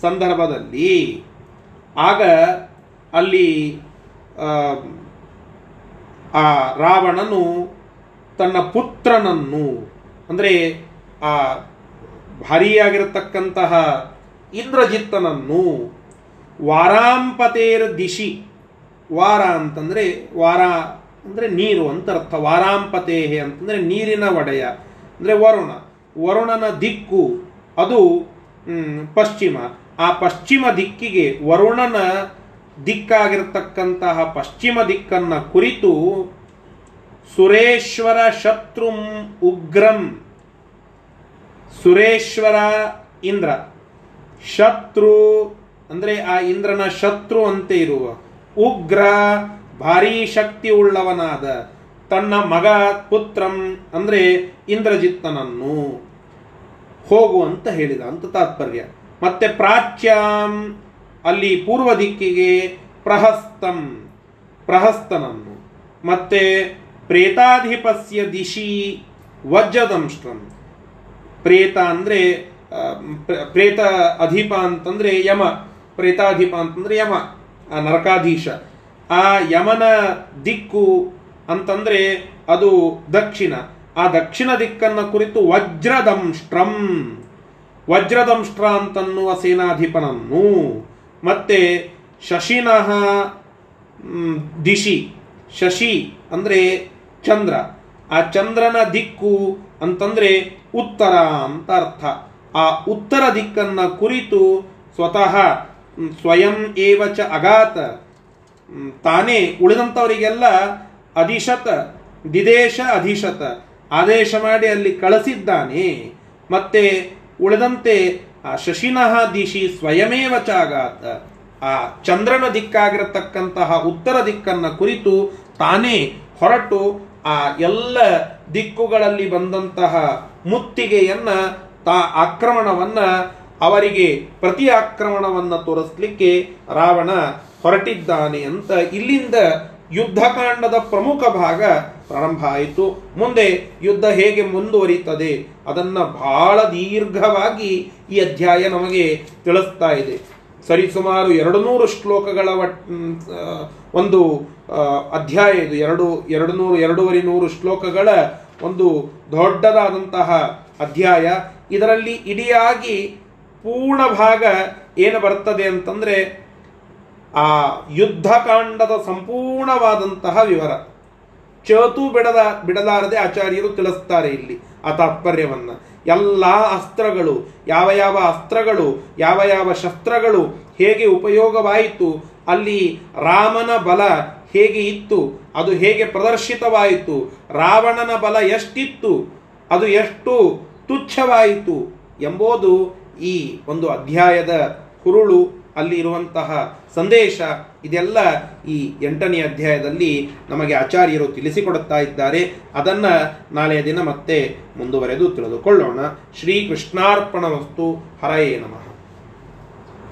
ಸಂದರ್ಭದಲ್ಲಿ ಆಗ ಅಲ್ಲಿ ಆ, ರಾವಣನು ತನ್ನ ಪುತ್ರನನ್ನು ಅಂದರೆ ಆ ಭಾರಿಯಾಗಿರತಕ್ಕಂತಹ ಇಂದ್ರಜಿತ್ತನನ್ನು ವಾರಾಂಪತೇರ್ ದಿಶಿ, ವಾರ ಅಂತಂದರೆ ವಾರ ಅಂದರೆ ನೀರು ಅಂತ ಅರ್ಥ. ವಾರಾಂಪತೇಹೆ ಅಂತಂದರೆ ನೀರಿನ ಒಡೆಯ, ಅಂದರೆ ವರುಣ. ವರುಣನ ದಿಕ್ಕು ಅದು ಪಶ್ಚಿಮ. ಆ ಪಶ್ಚಿಮ ದಿಕ್ಕಿಗೆ ವರುಣನ ದಿಕ್ಕಾಗಿರತಕ್ಕಂತಹ ಪಶ್ಚಿಮ ದಿಕ್ಕನ್ನು ಕುರಿತು ಸುರೇಶ್ವರ ಶತ್ರುಂ ಉಗ್ರಂ ಸುರೇಶ್ವರ ಇಂದ್ರ. ಶತ್ರು, ಅಂದ್ರೆ ಆ ಇಂದ್ರನ ಶತ್ರು ಅಂತ ಇರುವ. ಉಗ್ರ, ಭಾರೀ ಶಕ್ತಿ ಉಳ್ಳವನಾದ. ತನ್ನ ಮಗ, ಪುತ್ರಂ, ಅಂದ್ರೆ ಇಂದ್ರಜಿತ್ತನನ್ನು. ಹೋಗು ಅಂತ ಹೇಳಿದ ಅಂತ ತಾತ್ಪರ್ಯ. ಮತ್ತೆ ಪ್ರಾಚ್ಯಂ, ಅಲ್ಲಿ ಪೂರ್ವ ದಿಕ್ಕಿಗೆ ಪ್ರಹಸ್ತಂ, ಪ್ರಹಸ್ತನನ್ನು. ಮತ್ತೆ ಪ್ರೇತಾಧಿಪಸ್ಯ ದಿಶಿ ವಜ್ರದಂಷ್ಟ್ರಂ ಪ್ರೇತ ಅಂದ್ರೆ ಪ್ರೇತ ಅಧಿಪ ಅಂತಂದ್ರೆ ಯಮ, ಪ್ರೇತಾಧಿಪ ಅಂತಂದ್ರೆ ಯಮ, ಆ ನರಕಾಧೀಶ. ಆ ಯಮನ ದಿಕ್ಕು ಅಂತಂದ್ರೆ ಅದು ದಕ್ಷಿಣ. ಆ ದಕ್ಷಿಣ ದಿಕ್ಕನ್ನ ಕುರಿತು ವಜ್ರದಂಷ್ಟ್ರಂ. ವಜ್ರದಂಷ್ಟ್ರ ಅಂತನ್ನುವ ಸೇನಾಧಿಪನನ್ನು ಮತ್ತೆ ಶಶಿನಃ ದಿಶಿ. ಶಶಿ ಅಂದ್ರೆ ಚಂದ್ರ. ಆ ಚಂದ್ರನ ದಿಕ್ಕು ಅಂತಂದ್ರೆ ಉತ್ತರ ಅಂತ ಅರ್ಥ. ಆ ಉತ್ತರ ದಿಕ್ಕನ್ನ ಕುರಿತು ಸ್ವತಃ ಸ್ವಯಂ ಏವಚ ಅಗಾತ ತಾನೇ ಉಳಿದಂಥವರಿಗೆಲ್ಲ ಅಧಿಶತ, ದಿದೇಶ ಅಧಿಶತ, ಆದೇಶ ಮಾಡಿ ಅಲ್ಲಿ ಕಳಿಸಿದ್ದಾನೆ. ಮತ್ತೆ ಉಳಿದಂತೆ ಆ ಶಶಿನಃ ದಿಶಿ ಸ್ವಯಮೇವ ಚಾಗಾತ ಆ ಚಂದ್ರನ ದಿಕ್ಕಾಗಿರತಕ್ಕಂತಹ ಉತ್ತರ ದಿಕ್ಕನ್ನ ಕುರಿತು ತಾನೇ ಹೊರಟು ಆ ಎಲ್ಲ ದಿಕ್ಕುಗಳಲ್ಲಿ ಬಂದಂತಹ ಮುತ್ತಿಗೆಯನ್ನ ತಾ ಆಕ್ರಮಣವನ್ನ ಅವರಿಗೆ ಪ್ರತಿ ಆಕ್ರಮಣವನ್ನ ತೋರಿಸ್ಲಿಕ್ಕೆ ರಾವಣ ಹೊರಟಿದ್ದಾನೆ ಅಂತ ಇಲ್ಲಿಂದ ಯುದ್ಧಕಾಂಡದ ಪ್ರಮುಖ ಭಾಗ ಪ್ರಾರಂಭ ಆಯಿತು. ಮುಂದೆ ಯುದ್ಧ ಹೇಗೆ ಮುಂದುವರಿತದೆ ಅದನ್ನ ಬಹಳ ದೀರ್ಘವಾಗಿ ಈ ಅಧ್ಯಾಯ ನಮಗೆ ತಿಳಿಸ್ತಾ ಇದೆ. ಸರಿಸುಮಾರು ಎರಡು ನೂರು ಶ್ಲೋಕಗಳ ಒಂದು ಅಧ್ಯಾಯ ಇದು ಎರಡು ಎರಡು ನೂರು ಎರಡೂವರೆ ನೂರು ಶ್ಲೋಕಗಳ ಒಂದು ದೊಡ್ಡದಾದಂತಹ ಅಧ್ಯಾಯ. ಇದರಲ್ಲಿ ಇಡಿಯಾಗಿ ಪೂರ್ಣ ಭಾಗ ಏನು ಬರ್ತದೆ ಅಂತಂದರೆ ಆ ಯುದ್ಧಕಾಂಡದ ಸಂಪೂರ್ಣವಾದಂತಹ ವಿವರ. ಚೇತು ಬಿಡದ, ಬಿಡಲಾರದೆ ಆಚಾರ್ಯರು ತಿಳಿಸ್ತಾರೆ ಇಲ್ಲಿ ಆ ತಾತ್ಪರ್ಯವನ್ನು. ಎಲ್ಲ ಅಸ್ತ್ರಗಳು, ಯಾವ ಯಾವ ಅಸ್ತ್ರಗಳು, ಯಾವ ಯಾವ ಶಸ್ತ್ರಗಳು ಹೇಗೆ ಉಪಯೋಗವಾಯಿತು, ಅಲ್ಲಿ ರಾಮನ ಬಲ ಹೇಗೆ ಇತ್ತು? ಅದು ಹೇಗೆ ಪ್ರದರ್ಶಿತವಾಯಿತು? ರಾವಣನ ಬಲ ಎಷ್ಟಿತ್ತು? ಅದು ಎಷ್ಟು ತುಚ್ಛವಾಯಿತು? ಎಂಬುದು ಈ ಒಂದು ಅಧ್ಯಾಯದ ಹುರುಳು ಅಲ್ಲಿ ಇರುವಂತಹ ಸಂದೇಶ. ಇದೆಲ್ಲ ಈ ಎಂಟನೇ ಅಧ್ಯಾಯದಲ್ಲಿ ನಮಗೆ ಆಚಾರ್ಯರು ತಿಳಿಸಿಕೊಡುತ್ತಾ ಇದ್ದಾರೆ. ಅದನ್ನು ನಾಳೆಯ ದಿನ ಮತ್ತೆ ಮುಂದುವರೆದು ತಿಳಿದುಕೊಳ್ಳೋಣ. ಶ್ರೀ ಕೃಷ್ಣಾರ್ಪಣ ವಸ್ತು ಹರಯೇ ನಮಃ.